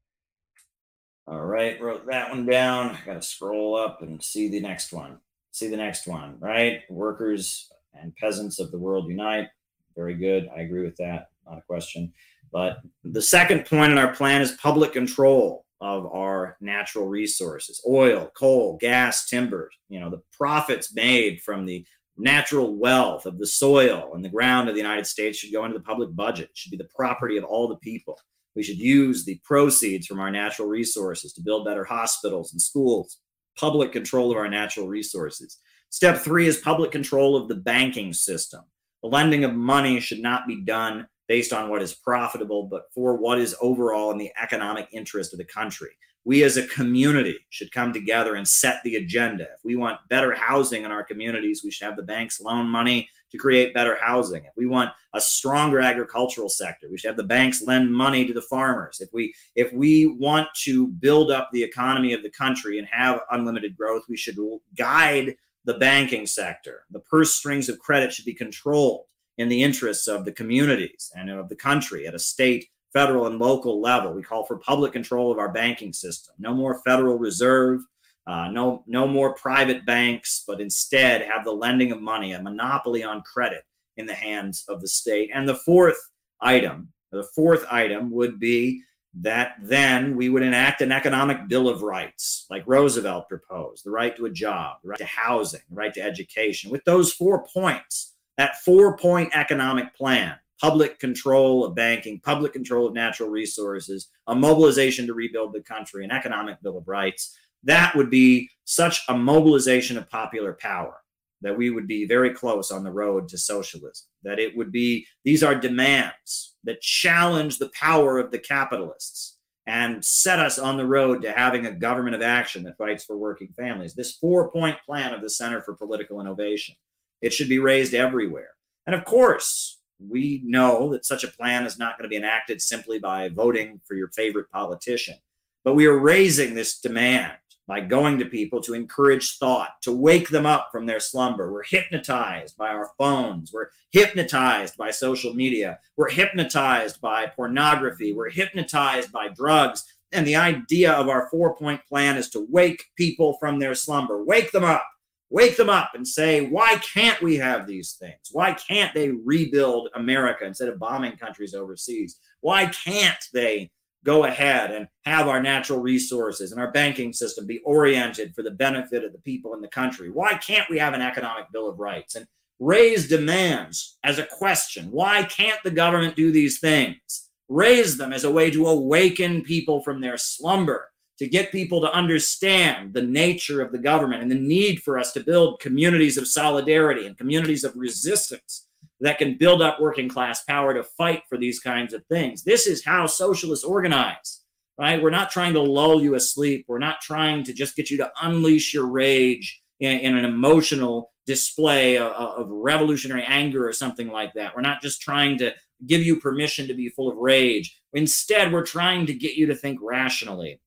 [SPEAKER 2] All right, wrote that one down. I got to scroll up and see the next one. See the next one, right? Workers and peasants of the world unite. Very good. I agree with that. Not a question. But the second point in our plan is public control of our natural resources oil, coal, gas, timber. You know, the profits made from the natural wealth of the soil and the ground of the United States should go into the public budget, should be the property of all the people. We should use the proceeds from our natural resources to build better hospitals and schools, public control of our natural resources. Step three is public control of the banking system. The lending of money should not be done based on what is profitable, but for what is overall in the economic interest of the country we as a community should come together and set the agenda. If we want better housing in our communities, we should have the banks loan money to create better housing. If we want a stronger agricultural sector, we should have the banks lend money to the farmers. If we if we want to build up the economy of the country and have unlimited growth, we should guide the banking sector. The purse strings of credit should be controlled in the interests of the communities and of the country at a state federal and local level. We call for public control of our banking system. No more Federal Reserve, uh, no, no more private banks, but instead have the lending of money, a monopoly on credit in the hands of the state. And the fourth item, the fourth item would be that then we would enact an economic bill of rights, like Roosevelt proposed the right to a job, the right to housing, the right to education. With those four points, that four point economic plan public control of banking, public control of natural resources, a mobilization to rebuild the country, an economic bill of rights. That would be such a mobilization of popular power that we would be very close on the road to socialism. That it would be, these are demands that challenge the power of the capitalists and set us on the road to having a government of action that fights for working families. This four point plan of the Center for Political Innovation, it should be raised everywhere. And of course, we know that such a plan is not going to be enacted simply by voting for your favorite politician. But we are raising this demand by going to people to encourage thought, to wake them up from their slumber. We're hypnotized by our phones. We're hypnotized by social media. We're hypnotized by pornography. We're hypnotized by drugs. And the idea of our four point plan is to wake people from their slumber, wake them up wake them up and say, why can't we have these things? Why can't they rebuild America instead of bombing countries overseas? Why can't they go ahead and have our natural resources and our banking system be oriented for the benefit of the people in the country? Why can't we have an economic bill of rights and raise demands as a question? Why can't the government do these things? Raise them as a way to awaken people from their slumber to get people to understand the nature of the government and the need for us to build communities of solidarity and communities of resistance that can build up working class power to fight for these kinds of things. This is how socialists organize, right? We're not trying to lull you asleep. We're not trying to just get you to unleash your rage in, in an emotional display of, of, revolutionary anger or something like that. We're not just trying to give you permission to be full of rage. Instead, we're trying to get you to think rationally.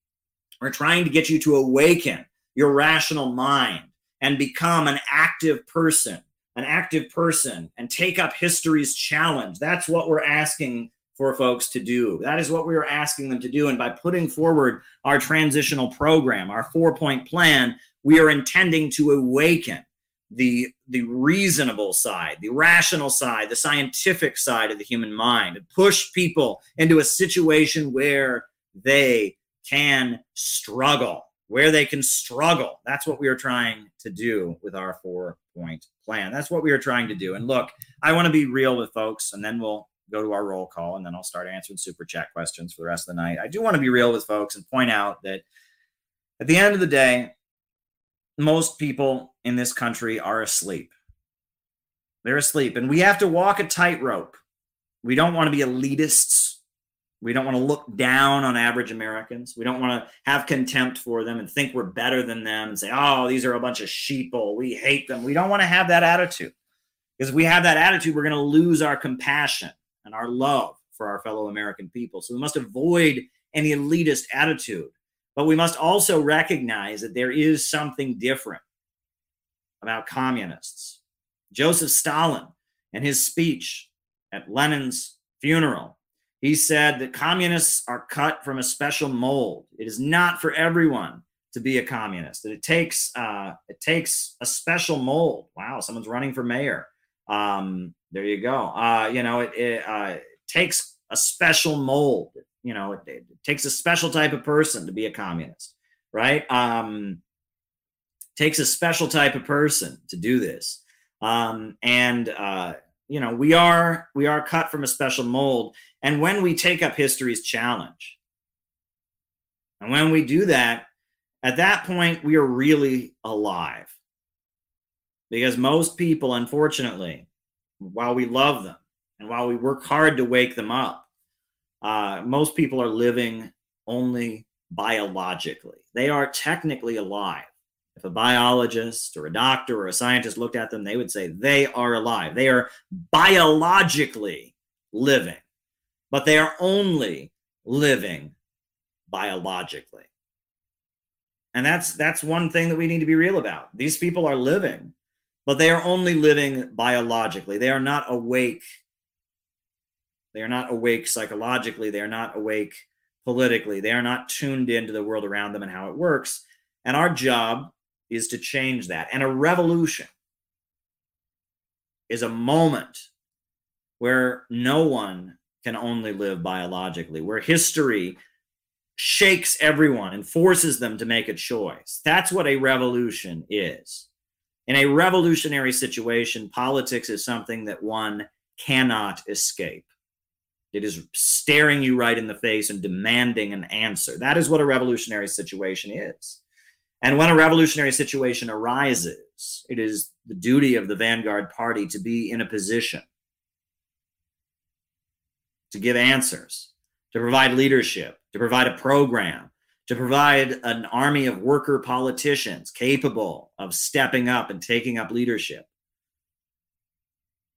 [SPEAKER 2] We're trying to get you to awaken your rational mind and become an active person, an active person, and take up history's challenge. That's what we're asking for folks to do. That is what we are asking them to do. And by putting forward our transitional program, our four point plan, we are intending to awaken the the reasonable side the rational side the scientific side of the human mind and push people into a situation where they can struggle where they can struggle that's what we are trying to do with our four point plan that's what we are trying to do and look i want to be real with folks and then we'll go to our roll call and then i'll start answering super chat questions for the rest of the night i do want to be real with folks and point out that at the end of the day most people in this country are asleep. They're asleep, and we have to walk a tightrope. We don't want to be elitists. We don't want to look down on average Americans. We don't want to have contempt for them and think we're better than them and say, oh, these are a bunch of sheeple. We hate them. We don't want to have that attitude. Because if we have that attitude, we're going to lose our compassion and our love for our fellow American people. So we must avoid any elitist attitude. But we must also recognize that there is something different about communists. Joseph Stalin, in his speech at Lenin's funeral, he said that communists are cut from a special mold. It is not for everyone to be a communist. That it takes uh, it takes a special mold. Wow, someone's running for mayor. Um, there you go. Uh, you know, it, it uh, takes a special mold you know it, it, takes a special type of person to be a communist right um takes a special type of person to do this um and uh you know we are we are cut from a special mold and when we take up history's challenge and when we do that at that point we are really alive because most people unfortunately while we love them and while we work hard to wake them up uh, most people are living only biologically. They are technically alive. If a biologist or a doctor or a scientist looked at them, they would say they are alive. They are biologically living, but they are only living biologically. And that's that's one thing that we need to be real about. These people are living, but they are only living biologically. They are not awake they are not awake psychologically. They are not awake politically. They are not tuned into the world around them and how it works. And our job is to change that. And a revolution is a moment where no one can only live biologically, where history shakes everyone and forces them to make a choice. That's what a revolution is. In a revolutionary situation, politics is something that one cannot escape. It is staring you right in the face and demanding an answer. That is what a revolutionary situation is. And when a revolutionary situation arises, it is the duty of the vanguard party to be in a position to give answers, to provide leadership, to provide a program, to provide an army of worker politicians capable of stepping up and taking up leadership.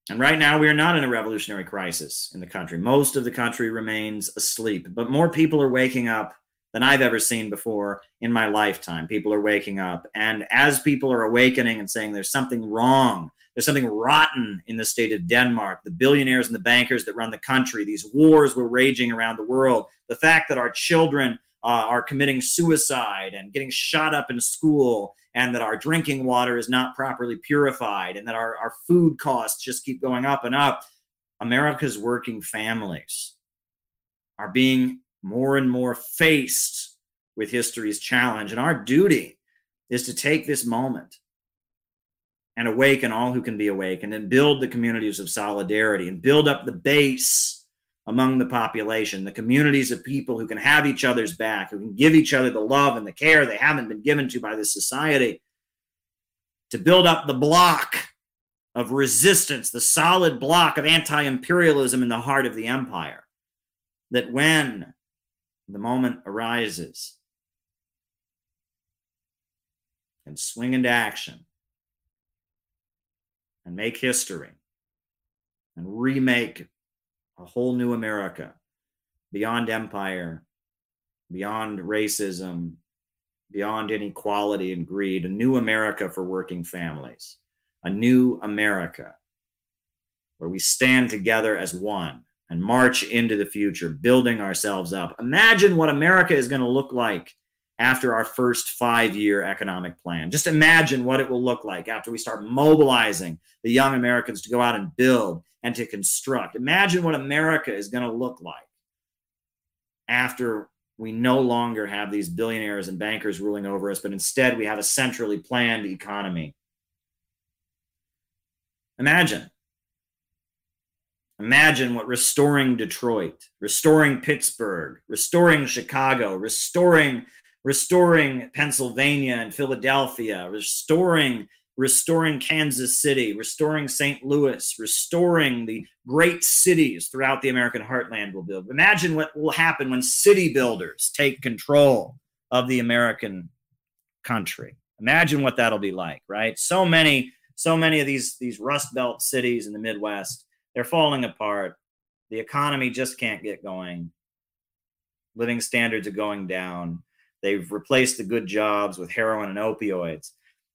[SPEAKER 2] And right now, we are not in a revolutionary crisis in the country. Most of the country remains asleep, but more people are waking up than I've ever seen before in my lifetime. People are waking up. And as people are awakening and saying there's something wrong, there's something rotten in the state of Denmark, the billionaires and the bankers that run the country, these wars were raging around the world, the fact that our children uh, are committing suicide and getting shot up in school and that our drinking water is not properly purified and that our, our food costs just keep going up and up. America's working families are being more and more faced with history's challenge. And our duty is to take this moment and awaken all who can be awakened and then build the communities of solidarity and build up the base among the population, the communities of people who can have each other's back, who can give each other the love and the care they haven't been given to by this society, to build up the block of resistance, the solid block of anti imperialism in the heart of the empire. That when the moment arises, and swing into action and make history and remake a whole new America beyond empire, beyond racism, beyond inequality and greed, a new America for working families, a new America where we stand together as one and march into the future, building ourselves up. Imagine what America is going to look like after our first five year economic plan. Just imagine what it will look like after we start mobilizing the young Americans to go out and build and to construct. Imagine what America is going to look like after we no longer have these billionaires and bankers ruling over us, but instead we have a centrally planned economy. Imagine. Imagine what restoring Detroit, restoring Pittsburgh, restoring Chicago, restoring restoring Pennsylvania and Philadelphia, restoring restoring Kansas City, restoring St. Louis, restoring the great cities throughout the American heartland will build. Imagine what will happen when city builders take control of the American country. Imagine what that'll be like, right? So many, so many of these these Rust Belt cities in the Midwest, they're falling apart. The economy just can't get going. Living standards are going down. They've replaced the good jobs with heroin and opioids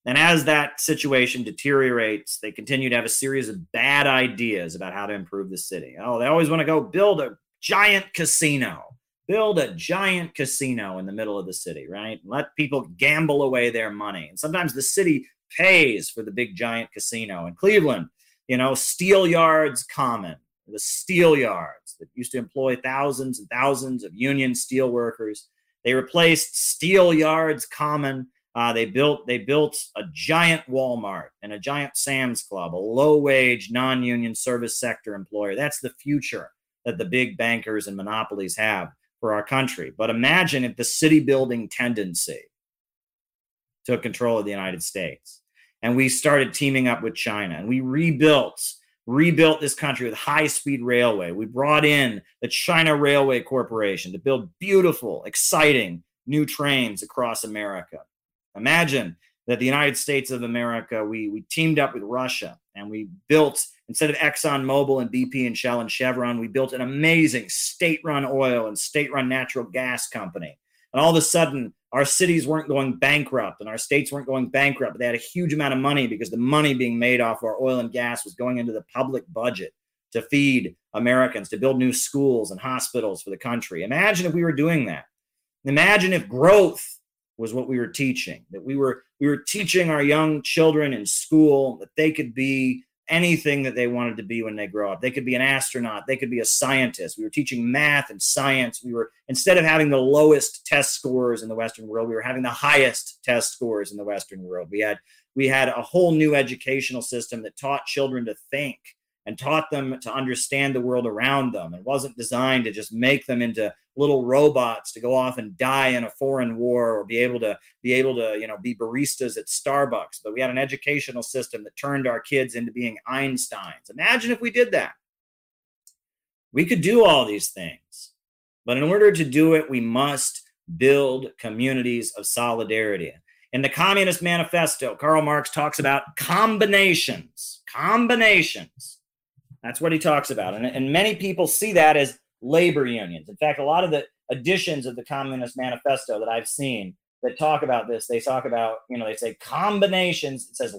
[SPEAKER 2] and as that situation deteriorates, they continue to have a series of bad ideas about how to improve the city. Oh, they always want to go build a giant casino, build a giant casino in the middle of the city, right? Let people gamble away their money. And sometimes the city pays for the big giant casino. In Cleveland, you know, Steel Yards Common, the steel yards that used to employ thousands and thousands of union steel workers. They replaced Steel Yards Common uh, they built they built a giant Walmart and a giant Sam's Club, a low wage, non union service sector employer. That's the future that the big bankers and monopolies have for our country. But imagine if the city building tendency took control of the United States and we started teaming up with China and we rebuilt rebuilt this country with high speed railway. We brought in the China Railway Corporation to build beautiful, exciting new trains across America. Imagine that the United States of America, we, we teamed up with Russia and we built, instead of Exxon Mobil and BP and Shell and Chevron, we built an amazing state run oil and state run natural gas company. And all of a sudden, our cities weren't going bankrupt and our states weren't going bankrupt. They had a huge amount of money because the money being made off our oil and gas was going into the public budget to feed Americans, to build new schools and hospitals for the country. Imagine if we were doing that. Imagine if growth was what we were teaching that we were we were teaching our young children in school that they could be anything that they wanted to be when they grow up. They could be an astronaut. They could be a scientist. We were teaching math and science. We were instead of having the lowest test scores in the western world we were having the highest test scores in the western world. We had we had a whole new educational system that taught children to think and taught them to understand the world around them. It wasn't designed to just make them into little robots to go off and die in a foreign war or be able to be able to, you know, be baristas at Starbucks. But we had an educational system that turned our kids into being Einsteins. Imagine if we did that. We could do all these things. But in order to do it, we must build communities of solidarity. In the Communist Manifesto, Karl Marx talks about combinations, combinations that's what he talks about. And, and many people see that as labor unions. In fact, a lot of the editions of the Communist Manifesto that I've seen that talk about this, they talk about, you know, they say combinations. It says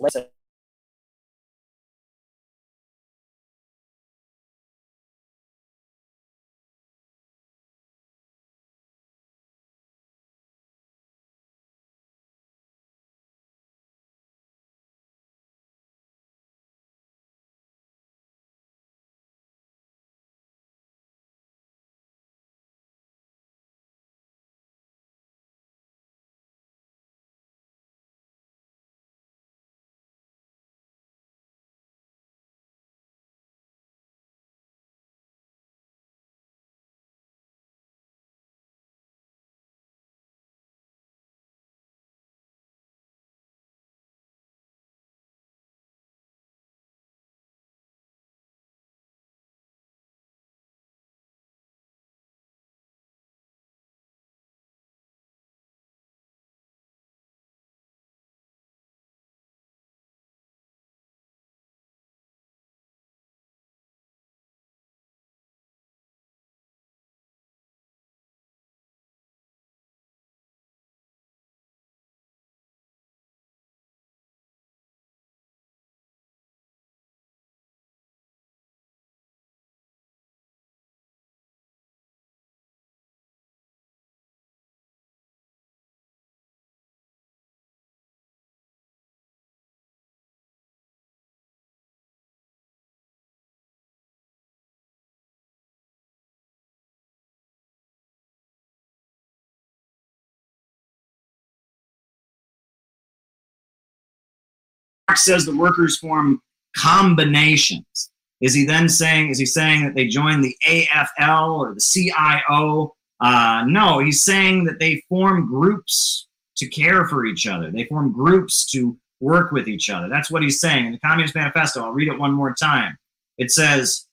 [SPEAKER 6] says the workers form combinations. Is he then saying, is he saying that they join the AFL or the CIO? Uh, no, he's saying that they form groups to care for each other. They form groups to work with each other. That's what he's saying in the Communist Manifesto. I'll read it one more time. It says,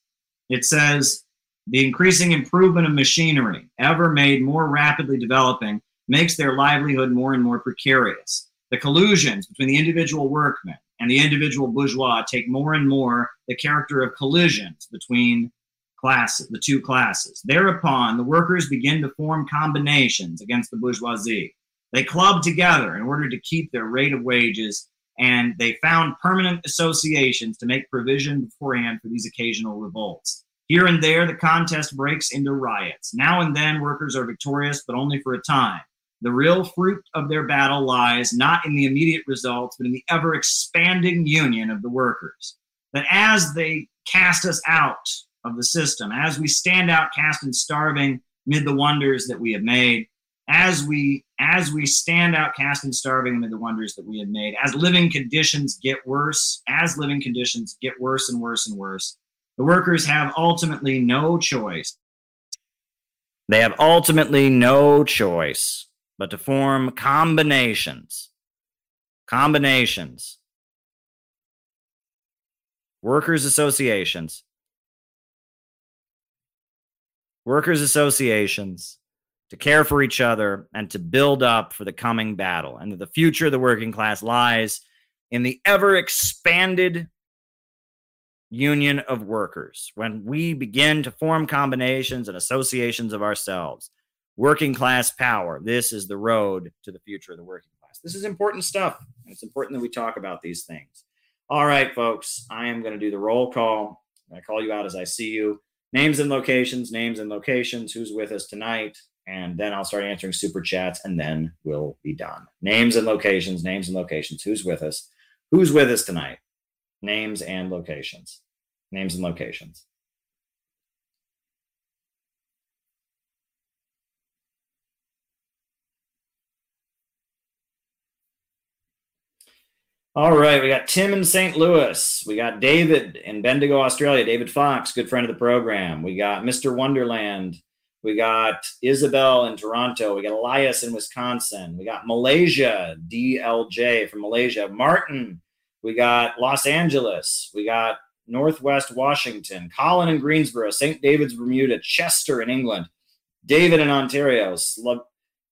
[SPEAKER 6] it says, the increasing improvement of machinery, ever made more rapidly developing, makes their livelihood more and more precarious. The collusions between the individual workmen and the individual bourgeois take more and more the character of collisions between classes, the two classes. Thereupon, the workers begin to form combinations against the bourgeoisie. They club together in order to keep their rate of wages, and they found permanent associations to make provision beforehand for these occasional revolts. Here and there, the contest breaks into riots. Now and then, workers are victorious, but only for a time. The real fruit of their battle lies not in the immediate results, but in the ever expanding union of the workers. That as they cast us out of the system, as we stand outcast and starving amid the wonders that we have made, as we as we stand outcast and starving amid the wonders that we have made, as living conditions get worse, as living conditions get worse and worse and worse, the workers have ultimately no choice.
[SPEAKER 2] They have ultimately no choice but to form combinations. Combinations. Workers' associations. Workers' associations to care for each other and to build up for the coming battle. And that the future of the working class lies in the ever expanded union of workers. When we begin to form combinations and associations of ourselves, working class power. This is the road to the future of the working class. This is important stuff. It's important that we talk about these things. All right, folks, I am going to do the roll call. I call you out as I see you. Names and locations, names and locations, who's with us tonight, and then I'll start answering super chats, and then we'll be done. Names and locations, names and locations, who's with us? Who's with us tonight? Names and locations, names and locations. All right, we got Tim in St. Louis. We got David in Bendigo, Australia. David Fox, good friend of the program. We got Mr. Wonderland. We got Isabel in Toronto. We got Elias in Wisconsin. We got Malaysia, DLJ from Malaysia. Martin. We got Los Angeles. We got Northwest Washington. Colin in Greensboro. St. David's, Bermuda. Chester in England. David in Ontario.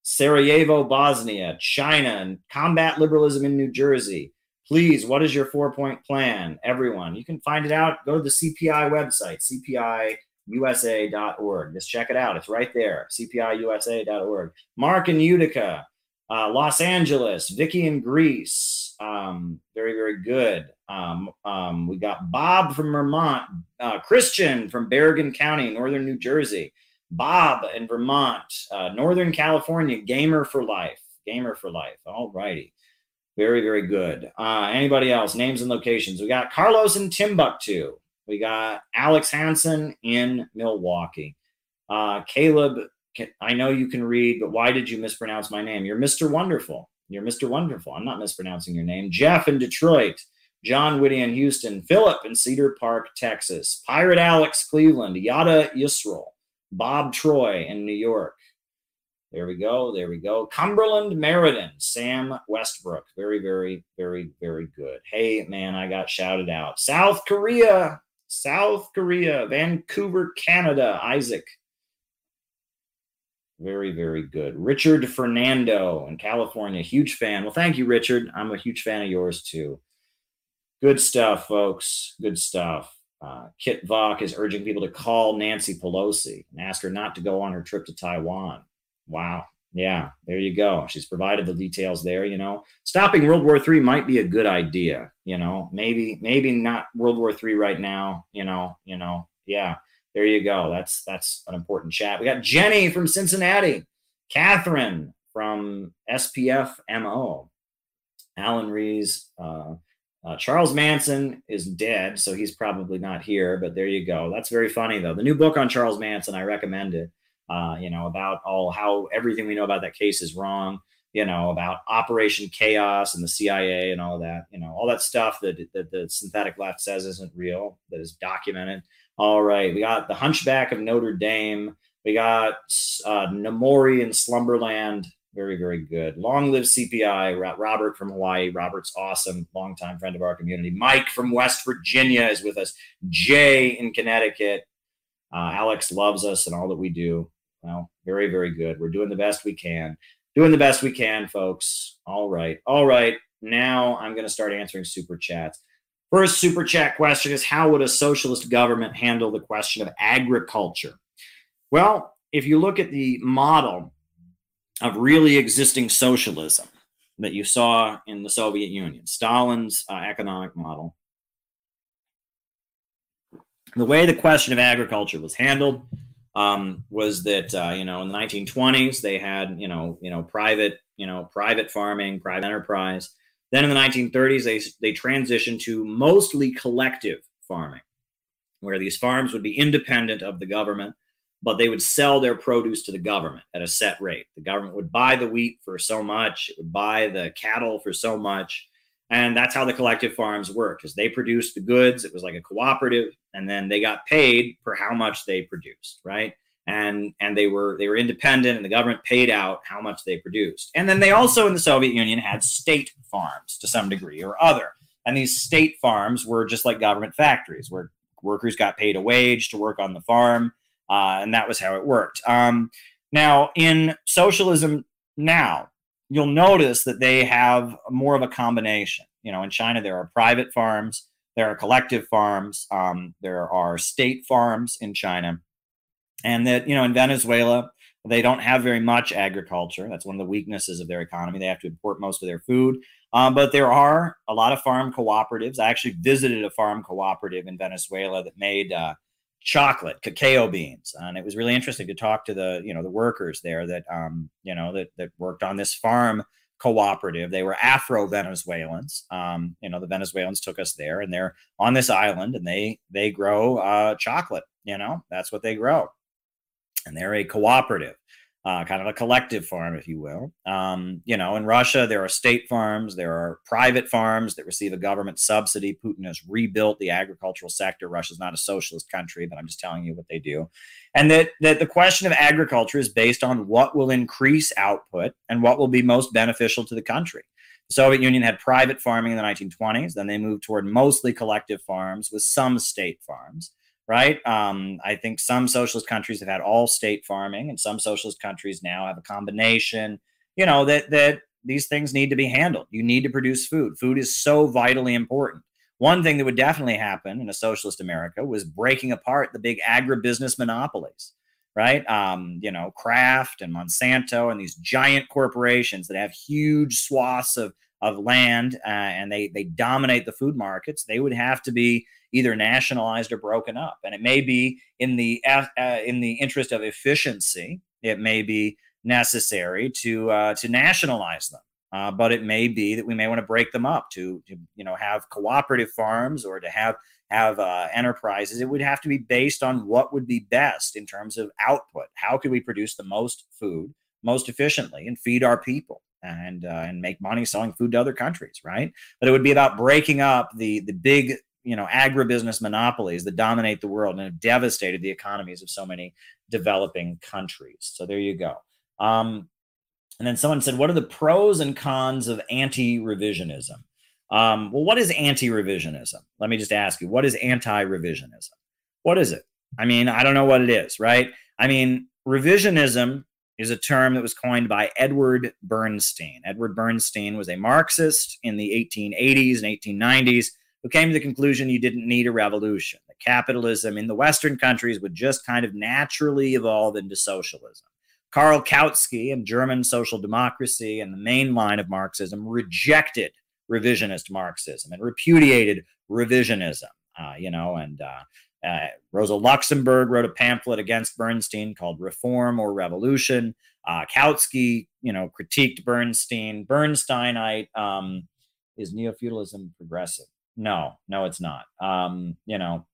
[SPEAKER 2] Sarajevo, Bosnia. China. And combat liberalism in New Jersey please, what is your four point plan? Everyone, you can find it out. Go to the CPI website, cpiusa.org. Just check it out. It's right there, cpiusa.org. Mark in Utica, uh, Los Angeles, Vicky in Greece. Um, very, very good. Um, um, we got Bob from Vermont, uh, Christian from Bergen County, Northern New Jersey. Bob in Vermont, uh, Northern California, Gamer for Life. Gamer for Life. All righty. Very, very good. Uh, anybody else? Names and locations. We got Carlos in Timbuktu. We got Alex Hansen in Milwaukee. Uh, Caleb, I know you can read, but why did you mispronounce my name? You're Mr. Wonderful. You're Mr. Wonderful. I'm not mispronouncing your name. Jeff in Detroit. John Whitty in Houston. Philip in Cedar Park, Texas. Pirate Alex, Cleveland. Yada Yisrael. Bob Troy in New York. There we go. There we go. Cumberland Meriden, Sam Westbrook. Very, very, very, very good. Hey, man, I got shouted out. South Korea, South Korea, Vancouver, Canada, Isaac. Very, very good. Richard Fernando in California, huge fan. Well, thank you, Richard. I'm a huge fan of yours too. Good stuff, folks. Good stuff. Uh, Kit Vok is urging people to call Nancy Pelosi and ask her not to go on her trip to Taiwan. Wow. Yeah, there you go. She's provided the details there. You know, stopping World War III might be a good idea. You know, maybe maybe not World War III right now. You know, you know, yeah. There you go. That's that's an important chat. We got Jenny from Cincinnati, Catherine from SPF MO, Alan Rees. Uh, uh, Charles Manson is dead, so he's probably not here. But there you go. That's very funny though. The new book on Charles Manson, I recommend it uh, you know, about all how everything we know about that case is wrong. you know, about Operation Chaos and the CIA and all that, you know, all that stuff that, that the synthetic left says isn't real, that is documented. All right, we got the Hunchback of Notre Dame. We got uh, Namori in Slumberland. Very, very good. Long live CPI. Robert from Hawaii. Robert's awesome. Longtime friend of our community. Mike from West Virginia is with us. Jay in Connecticut. Uh, Alex loves us and all that we do. Well, very, very good. We're doing the best we can. Doing the best we can, folks. All right. All right. Now I'm going to start answering super chats. First super chat question is How would a socialist government handle the question of agriculture? Well, if you look at the model of really existing socialism that you saw in the Soviet Union, Stalin's uh, economic model, the way the question of agriculture was handled um, was that uh, you know in the 1920s they had you know you know private you know private farming, private enterprise. Then in the 1930s they they transitioned to mostly collective farming, where these farms would be independent of the government, but they would sell their produce to the government at a set rate. The government would buy the wheat for so much, it would buy the cattle for so much, and that's how the collective farms worked because they produced the goods it was like a cooperative and then they got paid for how much they produced right? And and they were they were independent and the government paid out how much they produced. And then they also in the soviet union had state farms to some degree or other. And these state farms were just like government factories where workers got paid a wage to work on the farm uh, and that was how it worked. Um, now in socialism now you'll notice that they have more of a combination. You know, in China, there are private farms, there are collective farms, um, there are state farms in China. And that, you know, in Venezuela, they don't have very much agriculture. That's one of the weaknesses of their economy. They have to import most of their food. Um, but there are a lot of farm cooperatives. I actually visited a farm cooperative in Venezuela that made uh, chocolate, cacao beans, and it was really interesting to talk to the you know the workers there that um, you know that that worked on this farm cooperative. They were Afro Venezuelans. Um, you know the Venezuelans took us there, and they're on this island, and they they grow uh, chocolate. You know that's what they grow, and they're a cooperative uh, kind of a collective farm, if you will. Um, you know, in Russia, there are state farms, there are private farms that receive a government subsidy. Putin has rebuilt the agricultural sector. Russia's not a socialist country, but I'm just telling you what they do. And that, that the question of agriculture is based on what will increase output and what will be most beneficial to the country. The Soviet Union had private farming in the 1920s. Then they moved toward mostly collective farms with some state farms right? Um, I think some socialist countries have had all state farming, and some socialist countries now have a combination. You know that that these things need to be handled. You need to produce food. Food is so vitally important. One thing that would definitely happen in a socialist America was breaking apart the big agribusiness monopolies, right? Um, you know, Kraft and Monsanto and these giant corporations that have huge swaths of of land uh, and they they dominate the food markets. They would have to be either nationalized or broken up. And it may be in the uh, in the interest of efficiency, it may be necessary to uh, to nationalize them. Uh, but it may be that we may want to break them up to, to you know have cooperative farms or to have have uh, enterprises. It would have to be based on what would be best in terms of output. How could we produce the most food most efficiently and feed our people? and uh, and make money selling food to other countries, right? But it would be about breaking up the the big you know agribusiness monopolies that dominate the world and have devastated the economies of so many developing countries. So there you go. Um, and then someone said, "What are the pros and cons of anti-revisionism?" Um, well, what is anti-revisionism? Let me just ask you, what is anti-revisionism? What is it? I mean, I don't know what it is, right? I mean, revisionism is a term that was coined by Edward Bernstein. Edward Bernstein was a Marxist in the 1880s and 1890s who came to the conclusion you didn't need a revolution, that capitalism in the Western countries would just kind of naturally evolve into socialism. Karl Kautsky and German social democracy and the main line of Marxism rejected revisionist Marxism and repudiated revisionism. Uh, you know, and uh, uh, Rosa Luxemburg wrote a pamphlet against Bernstein called "Reform or Revolution." Uh, Kautsky, you know, critiqued Bernstein. Bernsteinite um, is neo feudalism progressive? No, no, it's not. Um, you know,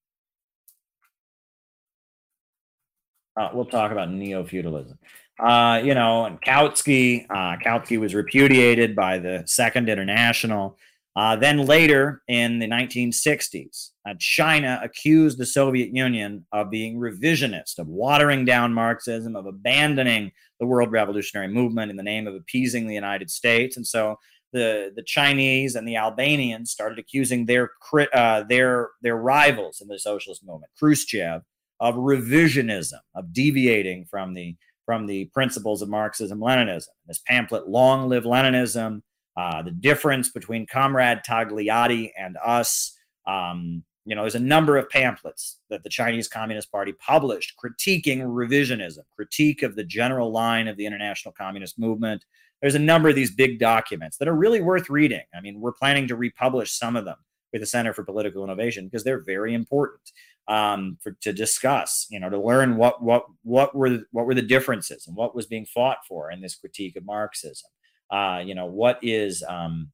[SPEAKER 2] uh, we'll talk about neo feudalism. Uh, you know, and Kautsky, uh, Kautsky was repudiated by the Second International. Uh, then later in the 1960s, uh, China accused the Soviet Union of being revisionist, of watering down Marxism, of abandoning the world revolutionary movement in the name of appeasing the United States. And so the, the Chinese and the Albanians started accusing their, uh, their, their rivals in the socialist movement, Khrushchev, of revisionism, of deviating from the from the principles of Marxism Leninism. This pamphlet, Long Live Leninism, uh, the difference between Comrade Togliatti and us. Um, you know, there's a number of pamphlets that the Chinese Communist Party published critiquing revisionism, critique of the general line of the international communist movement. There's a number of these big documents that are really worth reading. I mean, we're planning to republish some of them with the Center for Political Innovation because they're very important um, for, to discuss, you know, to learn what what what were the, what were the differences and what was being fought for in this critique of Marxism. Uh, you know, what is um,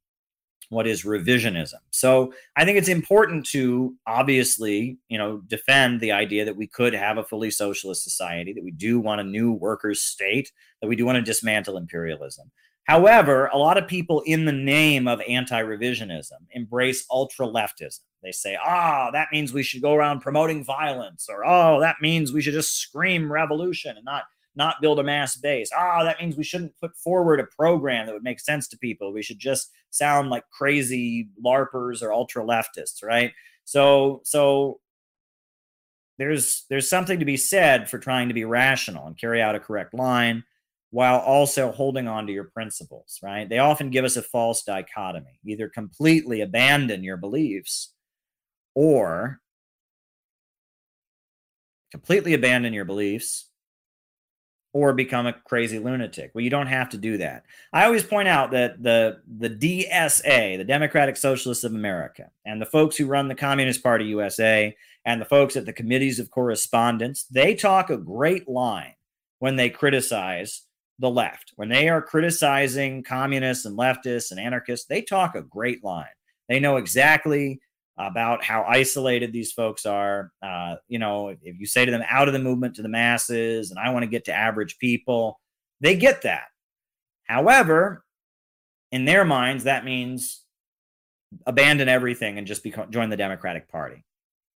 [SPEAKER 2] what is revisionism? So I think it's important to obviously, you know, defend the idea that we could have a fully socialist society, that we do want a new workers' state, that we do want to dismantle imperialism. However, a lot of people, in the name of anti revisionism, embrace ultra leftism. They say, oh, that means we should go around promoting violence, or oh, that means we should just scream revolution and not not build a mass base. Ah, that means we shouldn't put forward a program that would make sense to people. We should just sound like crazy larpers or ultra leftists, right? So, so there's there's something to be said for trying to be rational and carry out a correct line while also holding on to your principles, right? They often give us a false dichotomy either completely abandon your beliefs or completely abandon your beliefs or become a crazy lunatic. Well, you don't have to do that. I always point out that the the DSA, the Democratic Socialists of America, and the folks who run the Communist Party USA and the folks at the committees of correspondence, they talk a great line when they criticize the left. When they are criticizing communists and leftists and anarchists, they talk a great line. They know exactly about how isolated these folks are. Uh, you know, if, you say to them, out of the movement to the masses, and I want to get to average people, they get that. However, in their minds, that means abandon everything and just become, join the Democratic Party.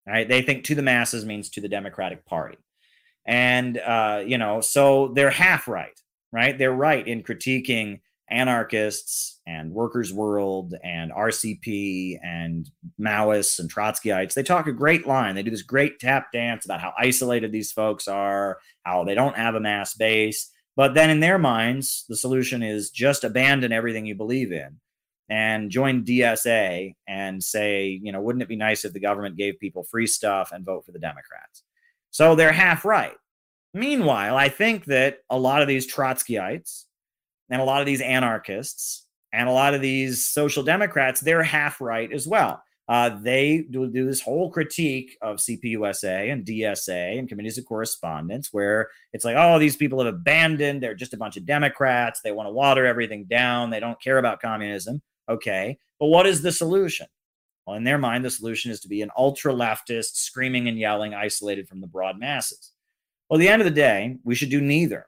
[SPEAKER 2] Right? They think to the masses means to the Democratic Party. And, uh, you know, so they're half right right? They're right in critiquing anarchists and workers' world and RCP and Maoists and Trotskyites. They talk a great line. They do this great tap dance about how isolated these folks are, how they don't have a mass base. But then in their minds, the solution is just abandon everything you believe in and join DSA and say, you know, wouldn't it be nice if the government gave people free stuff and vote for the Democrats? So they're half right. Meanwhile, I think that a lot of these Trotskyites and a lot of these anarchists and a lot of these social democrats, they're half right as well. Uh, they do, do this whole critique of CPUSA and DSA and committees of correspondence, where it's like, oh, these people have abandoned. They're just a bunch of Democrats. They want to water everything down. They don't care about communism. Okay. But what is the solution? Well, in their mind, the solution is to be an ultra leftist, screaming and yelling, isolated from the broad masses. Well, at the end of the day, we should do neither.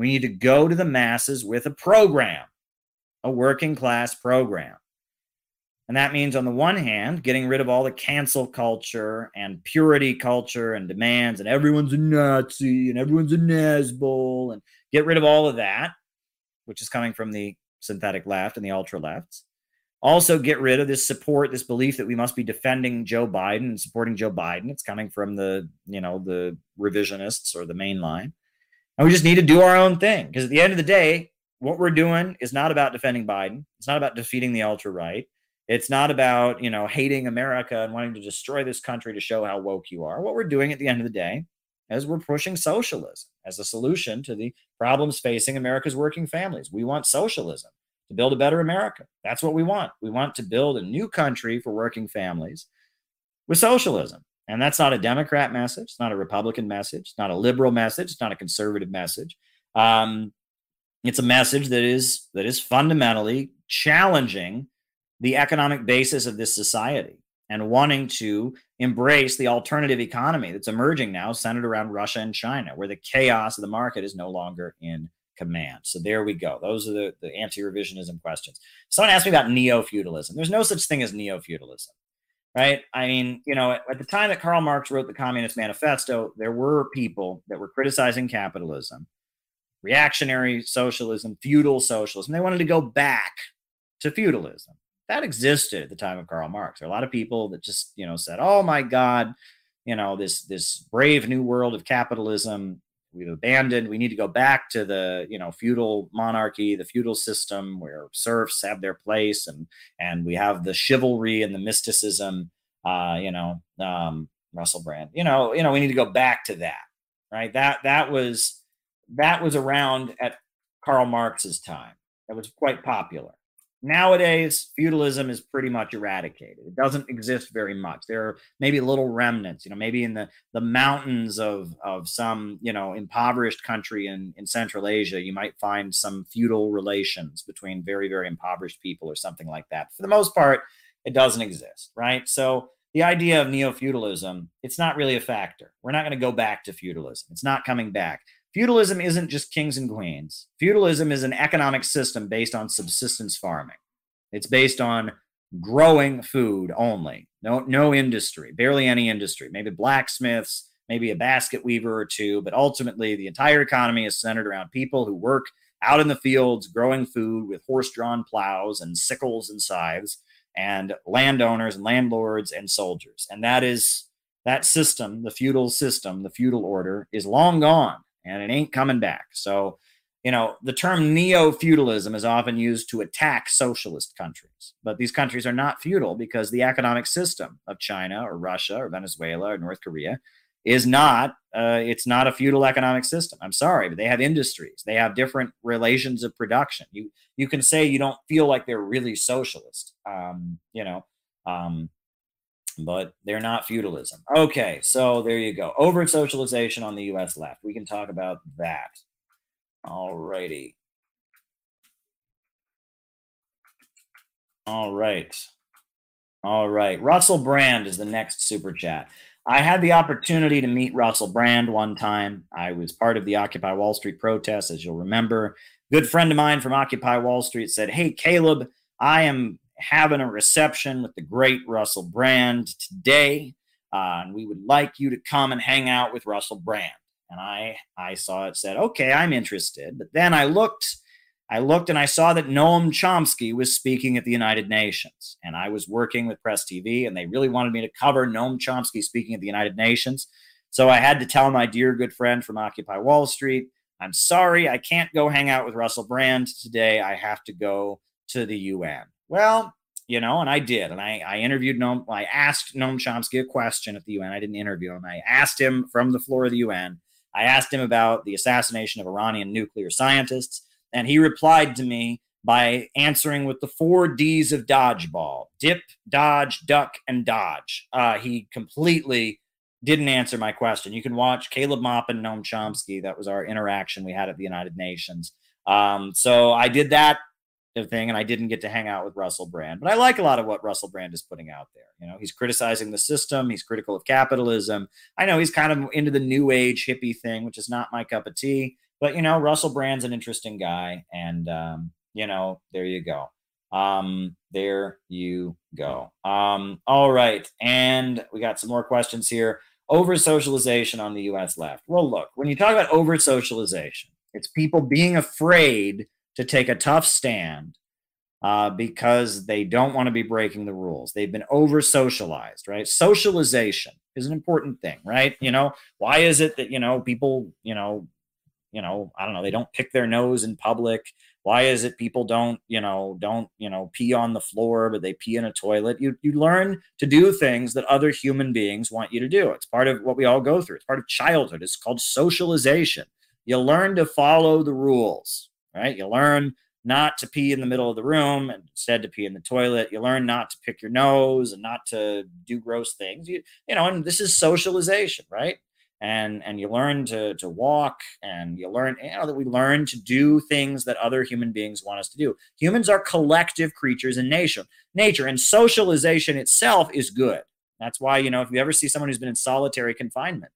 [SPEAKER 2] We need to go to the masses with a program, a working class program. And that means, on the one hand, getting rid of all the cancel culture and purity culture and demands, and everyone's a Nazi and everyone's a Nazbol, and get rid of all of that, which is coming from the synthetic left and the ultra lefts. Also, get rid of this support, this belief that we must be defending Joe Biden and supporting Joe Biden. It's coming from the, you know, the revisionists or the main line. And we just need to do our own thing because at the end of the day, what we're doing is not about defending Biden. It's not about defeating the ultra right. It's not about, you know, hating America and wanting to destroy this country to show how woke you are. What we're doing at the end of the day is we're pushing socialism as a solution to the problems facing America's working families. We want socialism to build a better America. That's what we want. We want to build a new country for working families with socialism. And that's not a Democrat message. It's not a Republican message. It's not a liberal message. It's not a conservative message. Um, it's a message that is that is fundamentally challenging the economic basis of this society and wanting to embrace the alternative economy that's emerging now, centered around Russia and China, where the chaos of the market is no longer in command. So there we go. Those are the, the anti revisionism questions. Someone asked me about neo feudalism. There's no such thing as neo feudalism, right? I mean, you know, at, at the time that Karl Marx wrote the Communist Manifesto, there were people that were criticizing capitalism, reactionary socialism, feudal socialism. They wanted to go back to feudalism that existed at the time of Karl Marx. There are a lot of people that just, you know, said, "Oh my God, you know, this this brave new world of capitalism we've abandoned. We need to go back to the, you know, feudal monarchy, the feudal system where serfs have their place, and and we have the chivalry and the mysticism. Uh, you know, um, Russell Brand. You know, you know, we need to go back to that, right? That that was that was around at Karl Marx's time. That was quite popular. Nowadays, feudalism is pretty much eradicated. It doesn't exist very much. There are maybe little remnants, you know, maybe in the, the mountains of, of some, you know, impoverished country in, in Central Asia, you might find some feudal relations between very, very impoverished people or something like that. For the most part, it doesn't exist, right? So the idea of neo feudalism, it's not really a factor. We're not going to go back to feudalism. It's not coming back. Feudalism isn't just kings and queens. Feudalism is an economic system based on subsistence farming. It's based on growing food only. No, no industry, barely any industry. Maybe blacksmiths, maybe a basket weaver or two, but ultimately the entire economy is centered around people who work out in the fields growing food with horse-drawn plows and sickles and scythes and landowners and landlords and soldiers. And that is that system, the feudal system, the feudal order is long gone and it ain't coming back. So, you know, the term neo feudalism is often used to attack socialist countries, but these countries are not feudal because the economic system of China or Russia or Venezuela or North Korea is not uh, it's not a feudal economic system. I'm sorry but they have industries. They have different relations of production. You you can say you don't feel like they're really socialist um, you know um, but they're not feudalism. Okay, so there you go. Over socialization on the US left. We can talk about that. All righty. All right. All right. Russell Brand is the next super chat. I had the opportunity to meet Russell Brand one time. I was part of the Occupy Wall Street protest, as you'll remember. Good friend of mine from Occupy Wall Street said, Hey, Caleb, I am having a reception with the great Russell Brand today. Uh, and we would like you to come and hang out with Russell Brand. And I, I saw it said, okay, I'm interested. But then I looked, I looked and I saw that Noam Chomsky was speaking at the United Nations. And I was working with Press TV and they really wanted me to cover Noam Chomsky speaking at the United Nations. So I had to tell my dear good friend from Occupy Wall Street, I'm sorry, I can't go hang out with Russell Brand today. I have to go to the UN. Well, you know, and I did. And I, I interviewed Noam, I asked Noam Chomsky a question at the UN. I didn't interview him. I asked him from the floor of the UN. I asked him about the assassination of Iranian nuclear scientists. And he replied to me by answering with the four D's of dodgeball dip, dodge, duck, and dodge. Uh, he completely didn't answer my question. You can watch Caleb Maupin, Noam Chomsky. That was our interaction we had at the United Nations. Um, so I did that thing, and I didn't get to hang out with Russell Brand. But I like a lot of what Russell Brand is putting out there. You know, he's criticizing the system, he's critical of capitalism. I know he's kind of into the new age hippie thing, which is not my cup of tea. But you know, Russell Brand's an interesting guy, and um, you know, there you go. Um, there you go. Um, all right, and we got some more questions here. Over socialization on the U.S. left. Well, look, when you talk about over socialization, it's people being afraid to take a tough stand uh, because they don't want to be breaking the rules. They've been over socialized, right? Socialization is an important thing, right? You know, why is it that, you know, people, you know, you know, I don't know, they don't pick their nose in public. Why is it people don't, you know, don't, you know, pee on the floor, but they pee in a toilet? You you learn to do things that other human beings want you to do. It's part of what we all go through. It's part of childhood. It's called socialization. You learn to follow the rules, right? You learn not to pee in the middle of the room and instead to pee in the toilet. You learn not to pick your nose and not to do gross things. You you know, and this is socialization, right? And and you learn to to walk and you learn you know that we learn to do things that other human beings want us to do. Humans are collective creatures in nature. Nature and socialization itself is good. That's why, you know, if you ever see someone who's been in solitary confinement,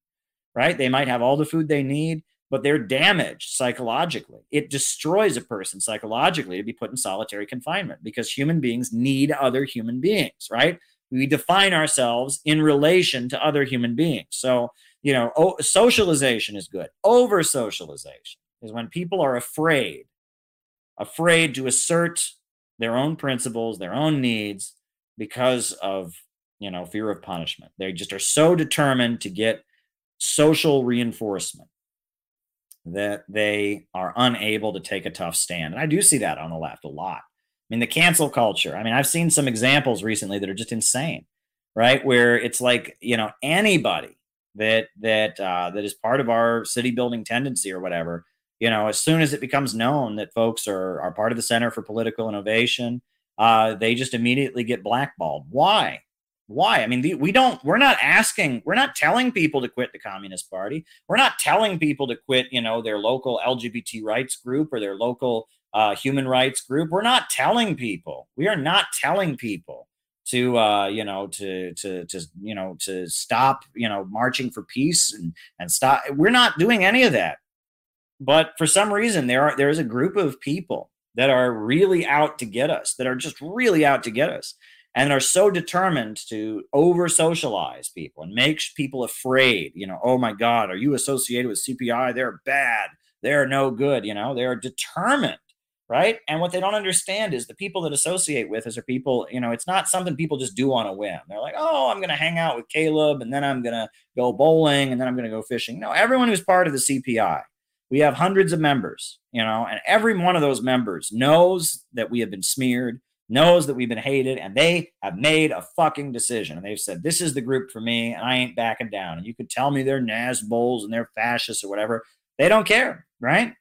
[SPEAKER 2] right? They might have all the food they need, but they're damaged psychologically. It destroys a person psychologically to be put in solitary confinement because human beings need other human beings, right? We define ourselves in relation to other human beings. So, you know, socialization is good. Over socialization is when people are afraid, afraid to assert their own principles, their own needs because of, you know, fear of punishment. They just are so determined to get social reinforcement that they are unable to take a tough stand. And I do see that on the left a lot. I mean, the cancel culture. I mean, I've seen some examples recently that are just insane, right? Where it's like, you know, anybody that that uh, that is part of our city building tendency or whatever, you know, as soon as it becomes known that folks are are part of the Center for Political Innovation, uh, they just immediately get blackballed. Why? Why? I mean the, we don't we're not asking we're not telling people to quit the communist party. We're not telling people to quit you know their local lgbt rights group or their local uh, human rights group. We're not telling people. We are not telling people to uh, you know to to to you know to stop you know marching for peace and and stop we're not doing any of that. But for some reason there are there is a group of people that are really out to get us that are just really out to get us and are so determined to over socialize people and make people afraid. You know, oh my God, are you associated with CPI? They're bad. They're no good. You know, they're determined, right? And what they don't understand is the people that associate with us are people, you know, it's not something people just do on a whim. They're like, oh, I'm going to hang out with Caleb and then I'm going to go bowling and then I'm going to go fishing. No, everyone who's part of the CPI, we have hundreds of members, you know, and every one of those members knows that we have been smeared knows that we've been hated and they have made a fucking decision and they've said this is the group for me and I ain't backing down. And you could tell me they're Nazbols and they're fascists or whatever. They don't care, right?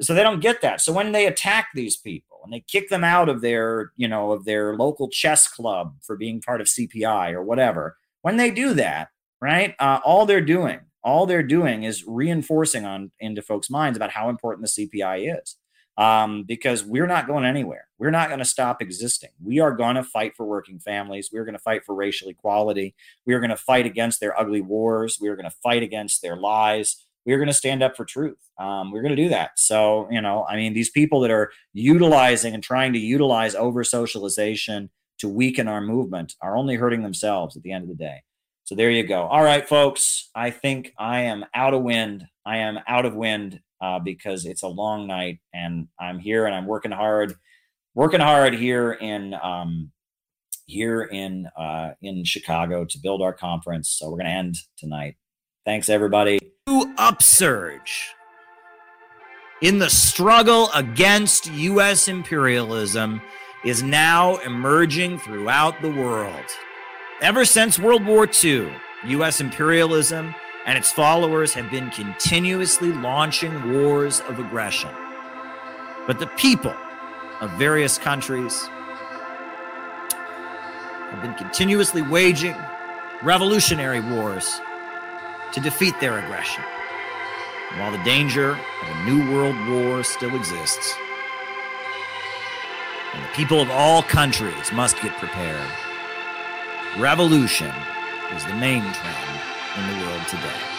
[SPEAKER 2] So they don't get that. So when they attack these people and they kick them out of their, you know, of their local chess club for being part of CPI or whatever, when they do that, right? Uh, all they're doing, all they're doing is reinforcing on into folks' minds about how important the CPI is um, because we're not going anywhere. We're not going to stop existing. We are going to fight for working families. We're going to fight for racial equality. We are going to fight against their ugly wars. We are going to fight against their lies. We are going to stand up for truth. Um, we're going to do that. So, you know, I mean, these people that are utilizing and trying to utilize over socialization to weaken our movement are only hurting themselves at the end of the day. So there you go. All right, folks. I think I am out of wind. I am out of wind uh, because it's a long night and I'm here and I'm working hard, working hard here in um, here in uh, in Chicago to build our conference. So we're to end tonight. Thanks, everybody. New upsurge in the struggle against U.S. imperialism is now emerging throughout the world. Ever since World War II, U.S. imperialism and its followers have been continuously launching wars of aggression. But the people of various countries have been continuously waging revolutionary wars to defeat their aggression. And while the danger of a new world war still exists, and the people of all countries must get prepared, revolution is the main trend in the world today.